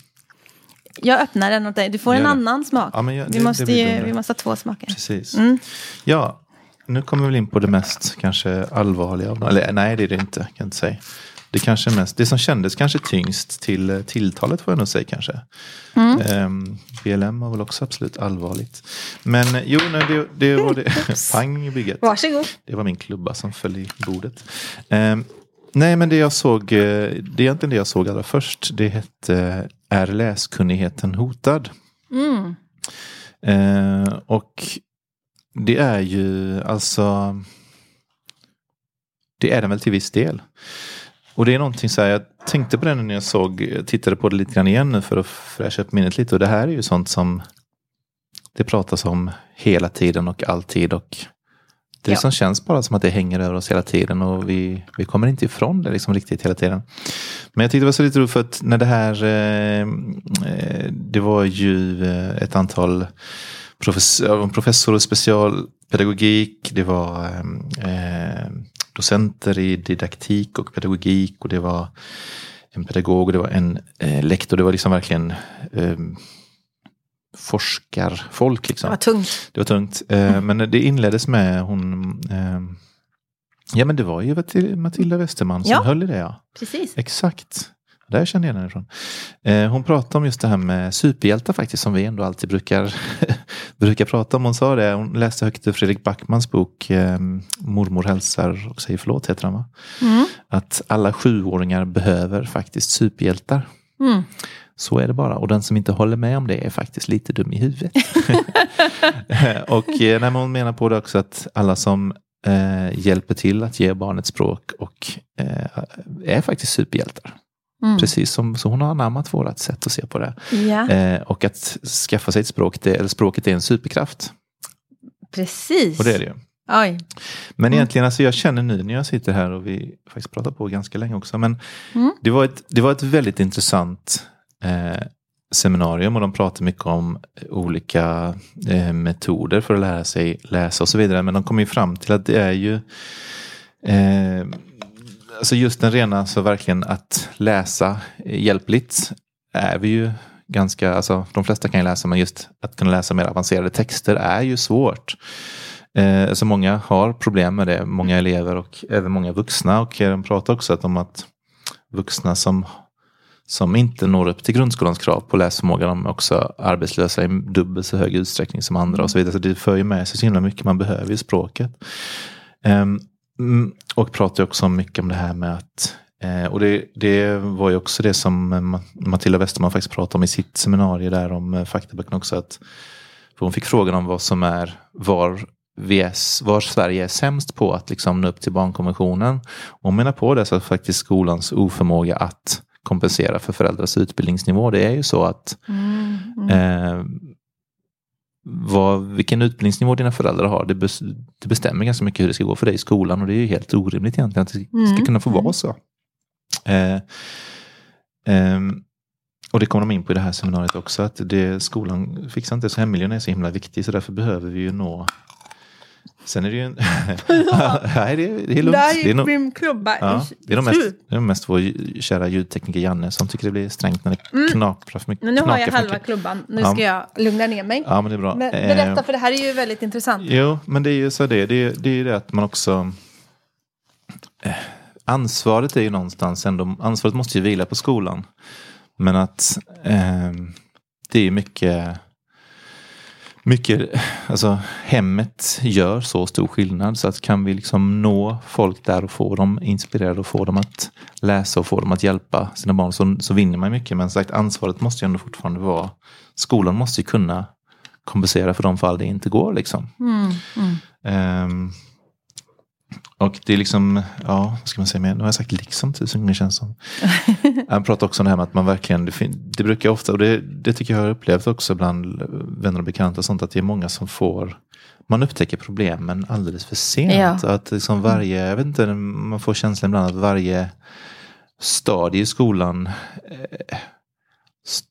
Jag öppnar den åt dig. Du får Gör en det. annan smak. Ja, jag- vi, det måste ju, vi måste ha två smaker. Precis. Mm. Ja, nu kommer vi in på det mest kanske allvarliga. Eller nej, det är det inte. Kan jag inte säga. Det kanske mest, det som kändes kanske tyngst till eh, tilltalet får jag nog säga kanske. Mm. Ehm, BLM var väl också absolut allvarligt. Men eh, jo, nej, det, det var det. Pang i bygget. Varsågod. Det var min klubba som föll i bordet. Ehm, nej, men det jag såg, eh, det är egentligen det jag såg allra först. Det hette Är läskunnigheten hotad? Mm. Eh, och det är ju alltså Det är den väl till viss del. Och det är någonting så här, jag tänkte på det när jag såg, tittade på det lite grann igen nu för att fräscha upp minnet lite. Och det här är ju sånt som det pratas om hela tiden och alltid. Och det Ja. liksom känns bara som att det hänger över oss hela tiden och vi, vi kommer inte ifrån det liksom riktigt hela tiden. Men jag tyckte det var så lite roligt för att när det här, eh, eh, det var ju eh, ett antal professor, professor i specialpedagogik, det var eh, docenter i didaktik och pedagogik och det var en pedagog och det var en eh, lektor. Det var liksom verkligen eh, forskarfolk. Det Liksom. var tungt. Det var tungt. Eh, men det inleddes med hon eh, Ja men det var ju Matil- Matilda Westerman som Ja. höll i det ja. Precis. Exakt. Där kände jag henne ifrån. Eh, hon pratade om just det här med superhjältar faktiskt som vi ändå alltid brukar, brukar prata om. Hon sa det, hon läste högt ur Fredrik Backmans bok eh, Mormor hälsar och säger förlåt heter den va? Mm. Att alla sjuåringar behöver faktiskt superhjältar. Mm. Så är det bara. Och den som inte håller med om det är faktiskt lite dum i huvudet. och eh, nej, men hon menar på det också att alla som eh, hjälper till att ge barnet språk och eh, är faktiskt superhjältar. Mm. Precis som så hon har anammat vårat sätt att se på det. Ja, Eh, och att skaffa sig ett språk, det, eller språket är en superkraft. precis. Och det är det ju. Oj. Men Mm. egentligen, alltså jag känner nu när jag sitter här och vi faktiskt pratar på ganska länge också. Men Mm. det, var ett, det var ett väldigt intressant eh, seminarium och de pratade mycket om olika eh, metoder för att lära sig läsa och så vidare. Men de kom ju fram till att det är ju eh, Alltså just den rena, så verkligen att läsa hjälpligt är vi ju ganska, alltså de flesta kan ju läsa men just att kunna läsa mer avancerade texter är ju svårt. Eh, så många har problem med det, många elever och även många vuxna. Och de pratar också att om att vuxna som, som inte når upp till grundskolans krav på läsförmåga, de är också arbetslösa i dubbelt så hög utsträckning som andra och så vidare. Så det för ju med sig så himla mycket, man behöver ju språket. Ehm, mm, och pratar också mycket om det här med att eh, och det, det var ju också det som eh, Ma- Matilda Westerman faktiskt pratade om i sitt seminarium där om eh, faktaböckerna också. Att, hon fick frågan om vad som är, var, vi är, s- var Sverige är sämst på att liksom nå upp till barnkonventionen. Och hon menar på det så att faktiskt skolans oförmåga att kompensera för föräldrars utbildningsnivå. Det är ju så att Mm. Mm. Eh, vad, vilken utbildningsnivå dina föräldrar har, det, bes, det bestämmer ganska mycket hur det ska gå för dig i skolan och det är ju helt orimligt egentligen att det ska Mm, kunna få mm. vara så. Eh, ehm, och det kommer de in på i det här seminariet också, att det, skolan fixar inte så hemmiljön är så himla viktig så därför behöver vi ju nå Sen är det ju en... Nej, det, är, det är lugnt. Där Det är gick nog, min klubba ja, i- det är nog mest, det är mest vår kära ljudtekniker Janne som tycker det blir strängt när det Mm. knaprar för mycket. Men nu har jag halva klubban. Nu Ja. ska jag lugna ner mig. Ja, men det är bra. Men, Eh, berätta, för det här är ju väldigt intressant. Jo, men det är ju så det. Det är, det är ju det att man också... Eh, ansvaret är ju någonstans ändå... Ansvaret måste ju vila på skolan. Men att eh, det är mycket... Mycket, alltså hemmet gör så stor skillnad så att kan vi liksom nå folk där och få dem inspirerade och få dem att läsa och få dem att hjälpa sina barn så, så vinner man mycket. Men sagt ansvaret måste ju ändå fortfarande vara, skolan måste ju kunna kompensera för de fall det inte går liksom. Mm. Mm. Ehm, och det är liksom, ja, vad ska man säga mer? Nu har jag sagt liksom tusen gånger känns som. Jag pratar också om det här med att man verkligen, det, det brukar ofta, och det, det tycker jag har upplevt också bland vänner och bekanta och sånt, att det är många som får, man upptäcker problemen alldeles för sent. Ja. Att liksom varje, jag vet inte, man får känslan ibland att varje stadie i skolan eh, s-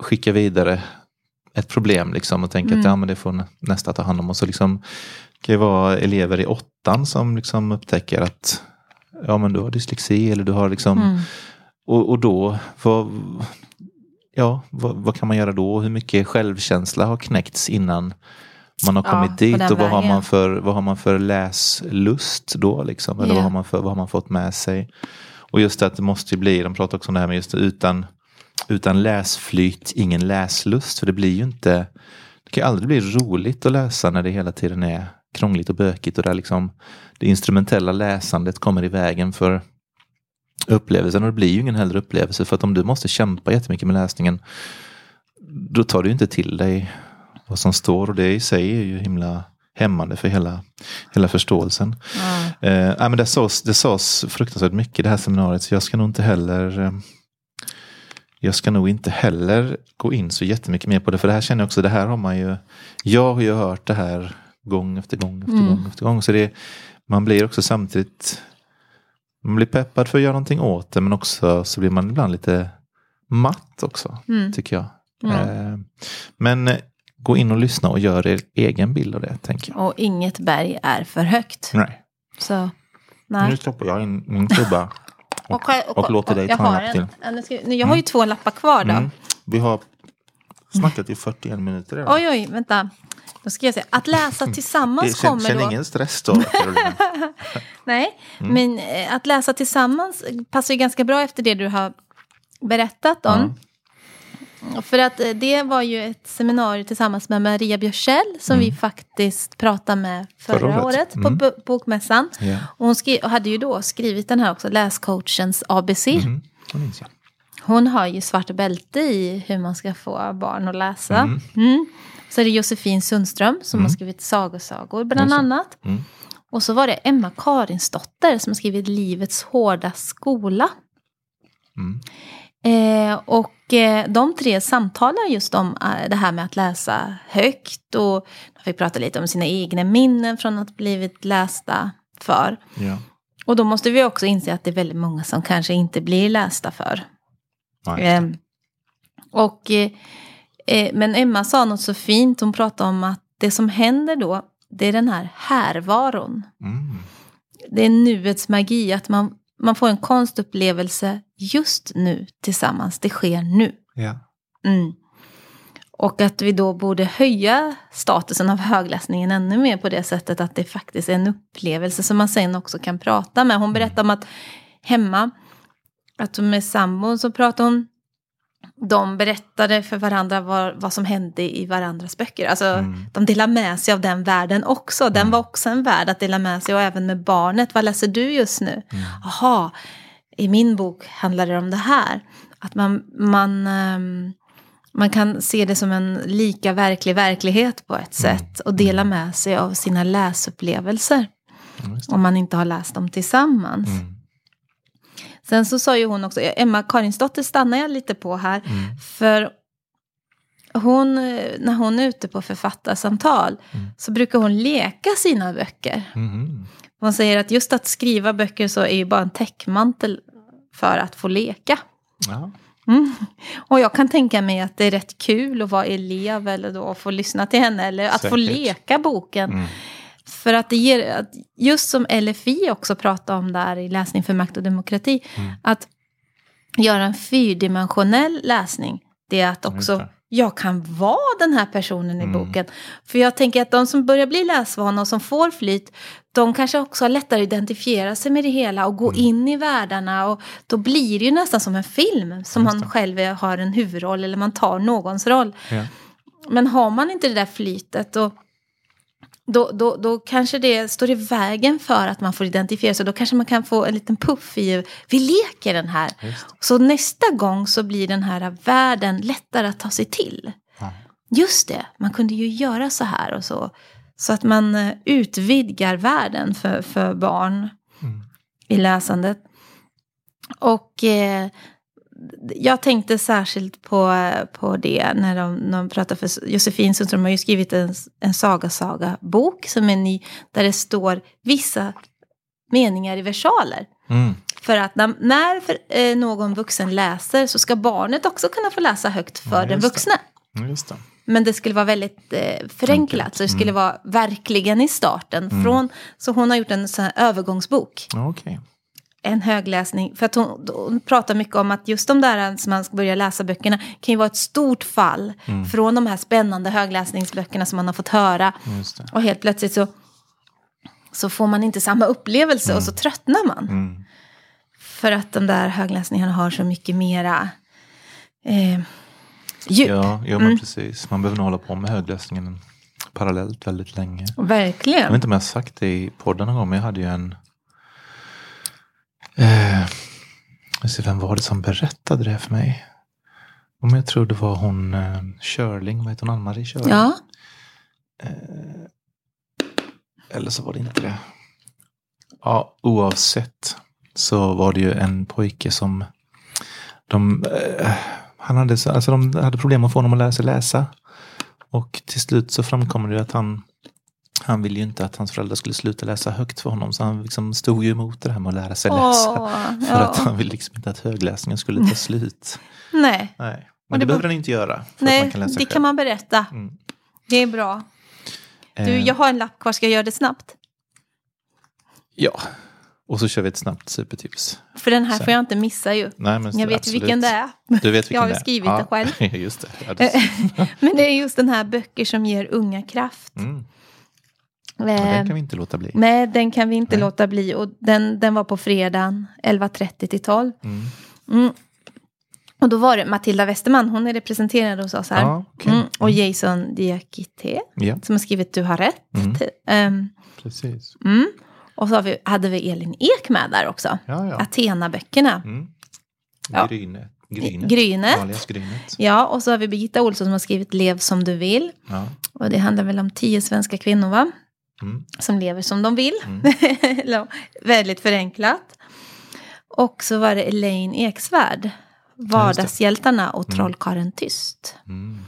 skicka vidare ett problem liksom och tänka Mm. att ja, men det får nä- nästa ta hand om. Och så liksom kan det vara elever i åttan som liksom upptäcker att ja, men du har dyslexi eller du har liksom Mm. och, och då, vad, ja, vad, vad kan man göra då? Hur mycket självkänsla har knäckts innan man har Ja, kommit på dit? Och vad har, man för, vad har man för läslust då? Liksom? Eller Ja. vad, har man för, vad har man fått med sig? Och just att det måste ju bli, de pratar också om det här med just det, utan, utan läsflyt, ingen läslust. För det blir ju inte, det kan ju aldrig bli roligt att läsa när det hela tiden är krångligt och bökigt och där liksom det instrumentella läsandet kommer i vägen för upplevelsen och det blir ju ingen heller upplevelse för att om du måste kämpa jättemycket med läsningen då tar du inte till dig vad som står och det i sig är ju himla hämmande för hela, hela förståelsen. Ja. Eh, men det, sades, det sades fruktansvärt mycket i det här seminariet så jag ska nog inte heller eh, jag ska nog inte heller gå in så jättemycket mer på det för det här känner jag också, det här har man ju Jag har ju hört det här gång efter gång efter Mm. gång efter gång så det man blir också samtidigt man blir peppad för att göra någonting åt det men också så blir man ibland lite matt också Mm. tycker jag. Ja. Eh, men eh, gå in och lyssna och gör er egen bild av det tänker jag. Och inget berg är för högt. Nej. Så, Nu nej. stoppar jag in min klubba och, och, låter dig ta en lapp till. Nu ska, nu, jag har ju två lappar kvar då. Mm. Vi har snackat i 41 minuter redan. Oj, oj, vänta. Då ska jag säga. Att läsa Det- tillsammans Känn, kommer känn då. ingen stress då. Nej, Mm. men eh, att läsa tillsammans passar ju ganska bra efter det du har berättat om. För att eh, det var ju ett seminarium tillsammans med Maria Björsell som vi faktiskt pratade med förra, Mm. Förra året. på Mm. bo- Bokmässan. Ja. Och hon skri- och hade ju då skrivit den här också, Läscoachens ABC. Mm. Jag. Hon har ju svart bälte i hur man ska få barn att läsa. Mm. Mm. Så är det Josefin Sundström som har skrivit sagosagor bland annat. Mm. Och så var det Emma Karinsdotter som har skrivit Livets hårda skola. Eh, och eh, de tre samtalar just om eh, det här med att läsa högt. Och de fick prata lite om sina egna minnen från att blivit lästa för. Ja. Och då måste vi också inse att det är väldigt många som kanske inte blir lästa för. Nej. Eh, och, eh, eh, men Emma sa något så fint, hon pratade om att det som händer då, det är den här härvaron. Mm. Det är nuets magi, att man, man får en konstupplevelse just nu tillsammans. Det sker nu. Ja. Mm. Och att vi då borde höja statusen av högläsningen ännu mer på det sättet att det faktiskt är en upplevelse som man sen också kan prata med. Hon berättade om att hemma, att med sambon så pratade hon, de berättade för varandra vad, vad som hände i varandras böcker. Alltså Mm. de delar med sig av den världen också. Den var också en värld att dela med sig och även med barnet. Vad läser du just nu? Mm. Jaha, i min bok handlar det om det här. Att man, man, ehm, man kan se det som en lika verklig verklighet på ett sätt. Och dela med sig av sina läsupplevelser. Mm. Om man inte har läst dem tillsammans. Mm. Sen så sa ju hon också, Emma Karinsdotter stannar jag lite på här. Mm. För hon, när hon är ute på författarsamtal Mm. så brukar hon leka sina böcker. Mhm. Hon säger att just att skriva böcker så är ju bara en täckmantel för att få leka. Ja. Mm. Och jag kan tänka mig att det är rätt kul att vara elev eller då få lyssna till henne eller att få Säkert. leka boken. För att det ger, att just som LFI också pratar om där i Läsning för makt och demokrati, Mm. att göra en fyrdimensionell läsning, det är att också jag kan vara den här personen i Mm. boken. För jag tänker att de som börjar bli läsvana och som får flyt, de kanske också har lättare att identifiera sig med det hela och gå Mm. in i världarna. Och då blir det ju nästan som en film, som man själv har en huvudroll eller man tar någons roll. Ja. Men har man inte det där flytet då, då, då, då kanske det står i vägen för att man får identifiera sig. Då kanske man kan få en liten puff i, vi leker den här. Så nästa gång så blir den här världen lättare att ta sig till. Ja. Just det, man kunde ju göra så här och så. Så att man eh, utvidgar världen för, för barn Mm. i läsandet. Och eh, jag tänkte särskilt på, på det när de, när de pratar för Josefin Sundström har ju skrivit en, en saga-saga-bok som är ny, där det står vissa meningar i versaler. Mm. För att när, när för, eh, någon vuxen läser så ska barnet också kunna få läsa högt för Ja, den just det. Mm, det. Men det skulle vara väldigt eh, förenklat. Enkelt. Så det skulle vara verkligen i starten. Mm. Från, så hon har gjort en sån övergångsbok. Okej. En högläsning. För att hon, hon pratar mycket om att just de där som man ska börja läsa böckerna kan ju vara ett stort fall. Mm. Från de här spännande högläsningsböckerna som man har fått höra. Och helt plötsligt så, så får man inte samma upplevelse och så tröttnar man. Mm. För att de där högläsningarna har så mycket mera eh, djup. Ja, ja men Mm. precis. Man behöver nog hålla på med högläsningen parallellt väldigt länge. Jag Verkligen. vet inte om jag har sagt det i podden någon gång, men jag hade ju en... Eh, ser, vem var det som berättade det för mig? Om jag tror det var hon eh, Körling, vad heter hon, Ann-Marie Körling? Ja. Eller så var det inte det. Ja, oavsett så var det ju en pojke som de, eh, han hade, så- alltså de hade problem att få honom att lära sig läsa. Och till slut så framkom det att han, han ville ju inte att hans föräldrar skulle sluta läsa högt för honom. Så han liksom stod ju emot det här med att lära sig läsa. Åh, För ja. att han ville liksom inte att högläsningen skulle ta slut. Nej, Nej, Och men det det, var- behöver den inte göra. Nej kan läsa det själv. kan man berätta. Mm. Det är bra. Du, Eh, jag har en lapp kvar, ska jag göra det snabbt? Ja, och så kör vi ett snabbt supertips. För den här Sen. får jag inte missa ju. Nej, men Jag vet absolut. vilken det är. Du vet vilken Jag har ju det är. skrivit ja. det själv. Just det. Ja, det Men det är just den här böcker som ger unga kraft. mm. Eh, den kan vi inte låta bli. Nej, den kan vi inte Nej. låta bli. Och den, den var på fredagen 11.30 till 12. Mm. Mm. Och då var det Matilda Westerman, hon är representerad hos oss här. Ja, okej. mm. Och Jason Diakité, Ja, som har skrivit Du har rätt. Mm. Ehm, precis. mm. Och så har vi, hade vi Elin Ek med där också. Ja, ja. Athena-böckerna. Mm. Ja. Grynet. Grynet. Grynet. Grynet. Ja, och så har vi Birgitta Olsson som har skrivit Lev som du vill. Ja. Och det handlar väl om tio svenska kvinnor va? Mm. Som lever som de vill. Mm. Väldigt förenklat. Och så var det Elaine Eksvärd. Vardagshjältarna och Trollkarlen Tyst. Mm.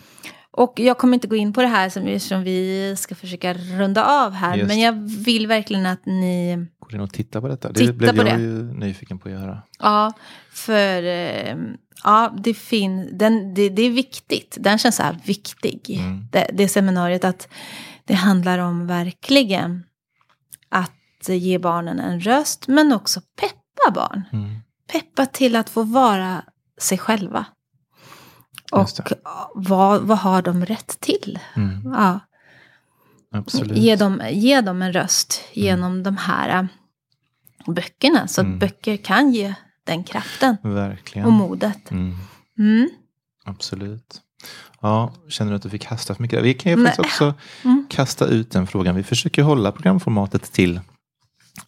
Och jag kommer inte gå in på det här som, som vi ska försöka runda av här. Just. Men jag vill verkligen att ni... Går in och titta på detta? Det blev jag det. ju nyfiken på att göra. Ja, för... eh, Ja, det, fin, den, det, det är viktigt. Den känns så här viktig. Mm. Det, det seminariet att det handlar om verkligen att ge barnen en röst. Men också peppa barn. Mm. Peppa till att få vara sig själva. Och vad, vad har de rätt till? Mm. Ja. Absolut. Ge dem, ge dem en röst genom de här äh, böckerna. Så Mm. att böcker kan ge den kraften Verkligen. och modet. Mm. Mm. Absolut. Ja, känner du att du fick kasta för mycket? Vi kan ju Nej. faktiskt också Mm. kasta ut den frågan. Vi försöker hålla programformatet till,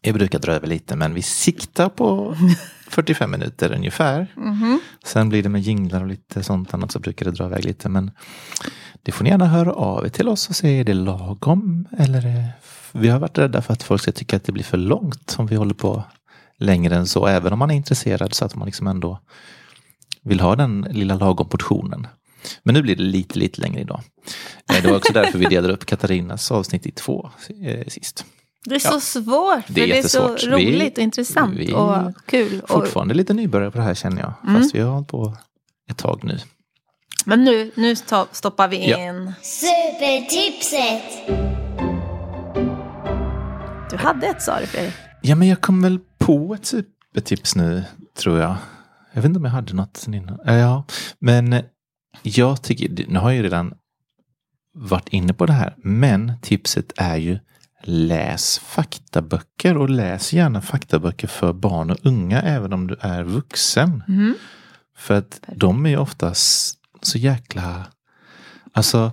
jag brukar dra över lite, men vi siktar på 45 minuter ungefär. Mhm. Sen blir det med jinglar och lite sånt annat så brukar det dra iväg lite. Men det får ni gärna höra av er till oss och säga är det lagom? Eller vi har varit rädda för att folk ska tycka att det blir för långt om vi håller på längre än så. Även om man är intresserad så att man liksom ändå vill ha den lilla lagom portionen. Men nu blir det lite, lite längre idag. Eh, Det var också därför vi delade upp Katarinas avsnitt i två eh, sist. Det är Ja. så svårt. För Det är det är, så. Vi- roligt och intressant vi- och kul. Och, Fortfarande lite nybörjare på det här känner jag. Mm. Fast vi har hållit på ett tag nu. men nu, nu sto- stoppar vi Ja. in. Supertipset! Du hade ett sa du Fredrik. Ja, men jag kom väl på ett supertips nu, tror jag. Jag vet inte om jag hade något sen innan. Ja, men jag tycker, nu har jag ju redan varit inne på det här, men tipset är ju läs faktaböcker och läs gärna faktaböcker för barn och unga även om du är vuxen. Mm. För att de är ju oftast så jäkla... Alltså,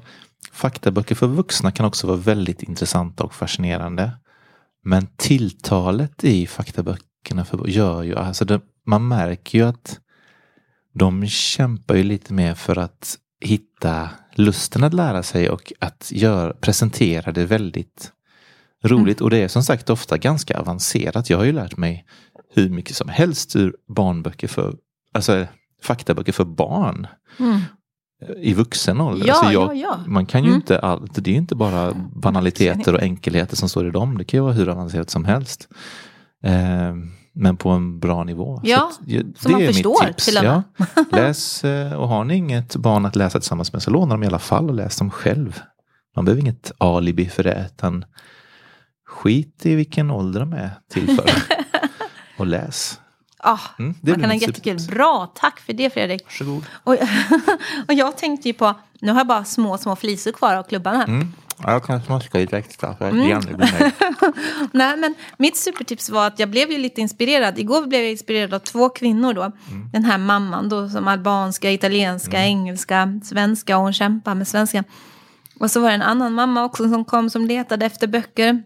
faktaböcker för vuxna kan också vara väldigt intressanta och fascinerande. Men tilltalet i faktaböckerna för, gör ju, alltså det, man märker ju att de kämpar ju lite mer för att hitta lusten att lära sig och att gör, presentera det väldigt roligt. Och det är som sagt ofta ganska avancerat. Jag har ju lärt mig hur mycket som helst ur barnböcker för, alltså faktaböcker för barn Mm. i vuxen ålder. Ja, alltså ja, jag, ja. Man kan ju Mm. inte allt, det är inte bara banaliteter och enkelheter som står i dem. Det kan ju vara hur avancerat som helst. Eh, men på en bra nivå. Ja, Så ja, som man förstår till och med. Ja. Läs, eh, och har ni inget barn att läsa tillsammans med så låna dem i alla fall och läs dem själv. Man behöver inget alibi för det. Utan skit i vilken ålder de är till för. och läs. Ah, Mm, det man kan ha jättekul. Bra, tack för det Fredrik. Varsågod. Och, och jag tänkte ju på, nu har jag bara små, små flisor kvar av klubban här. Mm. Ja, jag kan smaska lite extra att Mm. Blir nöjd. Nej, men mitt supertips var att jag blev ju lite inspirerad. Igår blev jag inspirerad av två kvinnor då. Mm. Den här mamman då som albanska, italienska, engelska, svenska och hon kämpar med svenska. Och så var det en annan mamma också som kom som letade efter böcker.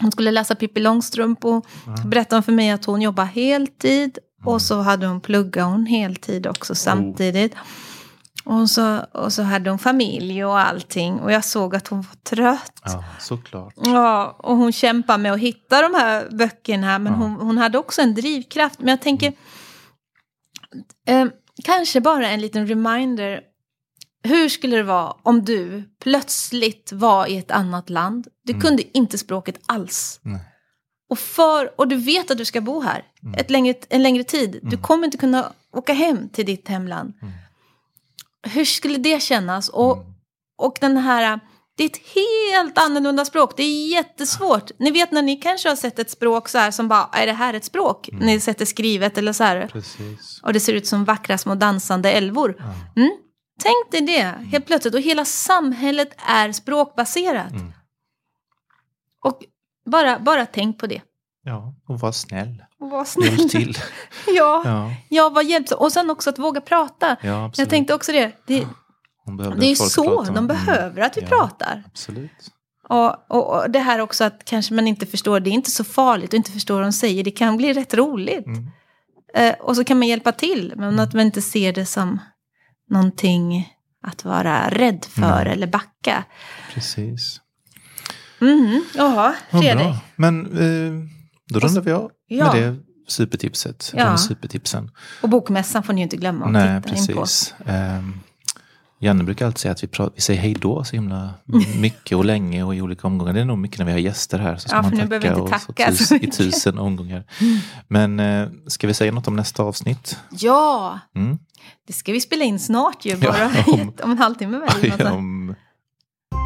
Hon skulle läsa Pippi Långstrump och så berättade för mig att hon jobbar heltid. Och så hade hon pluggat hon heltid också samtidigt. Och så, och så hade hon familj och allting. Och jag såg att hon var trött. Ja, såklart. Ja, och hon kämpar med att hitta de här böckerna. Men Ja. hon, hon hade också en drivkraft. Men jag tänker, eh, kanske bara en liten reminder. Hur skulle det vara om du plötsligt var i ett annat land? Du kunde inte språket alls. Nej. Och, för, och du vet att du ska bo här ett längre, en längre tid. Du kommer inte kunna åka hem till ditt hemland. Hur skulle det kännas? Och, och den här, det är ett helt annorlunda språk. Det är jättesvårt. Ni vet när ni kanske har sett ett språk så här som bara, är det här ett språk? Ni sätter skrivet eller så här. Precis. Och det ser ut som vackra små dansande älvor. Mm? Tänk dig det, helt plötsligt. Och hela samhället är språkbaserat. Mm. Och bara, bara tänk på det. Ja, och var snäll. Och var snäll. Hjälp till. Ja, Ja, ja vad hjälpsamt. Och sen också att våga prata. ja absolut. Jag tänkte också det. Det, det är så de Mm. behöver att vi Ja, pratar. Absolut. Och, och, och det här också att kanske man inte förstår, det är inte så farligt att inte förstå vad de säger. Det kan bli rätt roligt. Mm. Eh, och så kan man hjälpa till, men att man inte ser det som någonting att vara rädd för Nej. eller backa. Precis. Mhm, Jaha, Fredrik. bra. Men eh, då rundar vi av Ja. med det supertipset. Ja. De supertipsen. Och bokmässan får ni ju inte glömma att Nej, titta in på. precis. Um, Janne brukar alltid säga att vi, vi säger hej då så himla mycket och länge och i olika omgångar. Det är nog mycket när vi har gäster här. Så ska Ja, man för nu tacka, behöver vi inte och så tacka tus, i tusen omgångar. Men eh, ska vi säga något om nästa avsnitt? Ja, Mm. det ska vi spela in snart ju. Ja, Bara om- om, en halvtimme väl? om,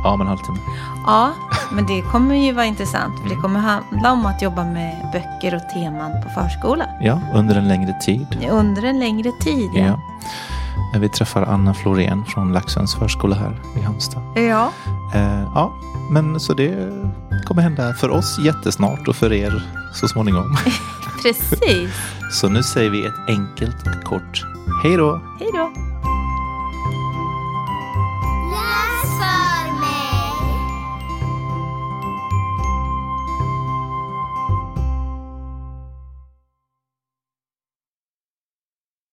Ja, om halvtimme. Ja, men det kommer ju vara intressant. För det kommer handla om att jobba med böcker och teman på förskola. Ja, under en längre tid. Under en längre tid, ja. ja. Eh, vi träffar Anna Florén från Laxens förskola här i Halmstad. Ja. Eh, ja, men så det kommer hända för oss jättesnart och för er så småningom. Precis. så nu säger vi ett enkelt och kort hej då. Hej då. Läs för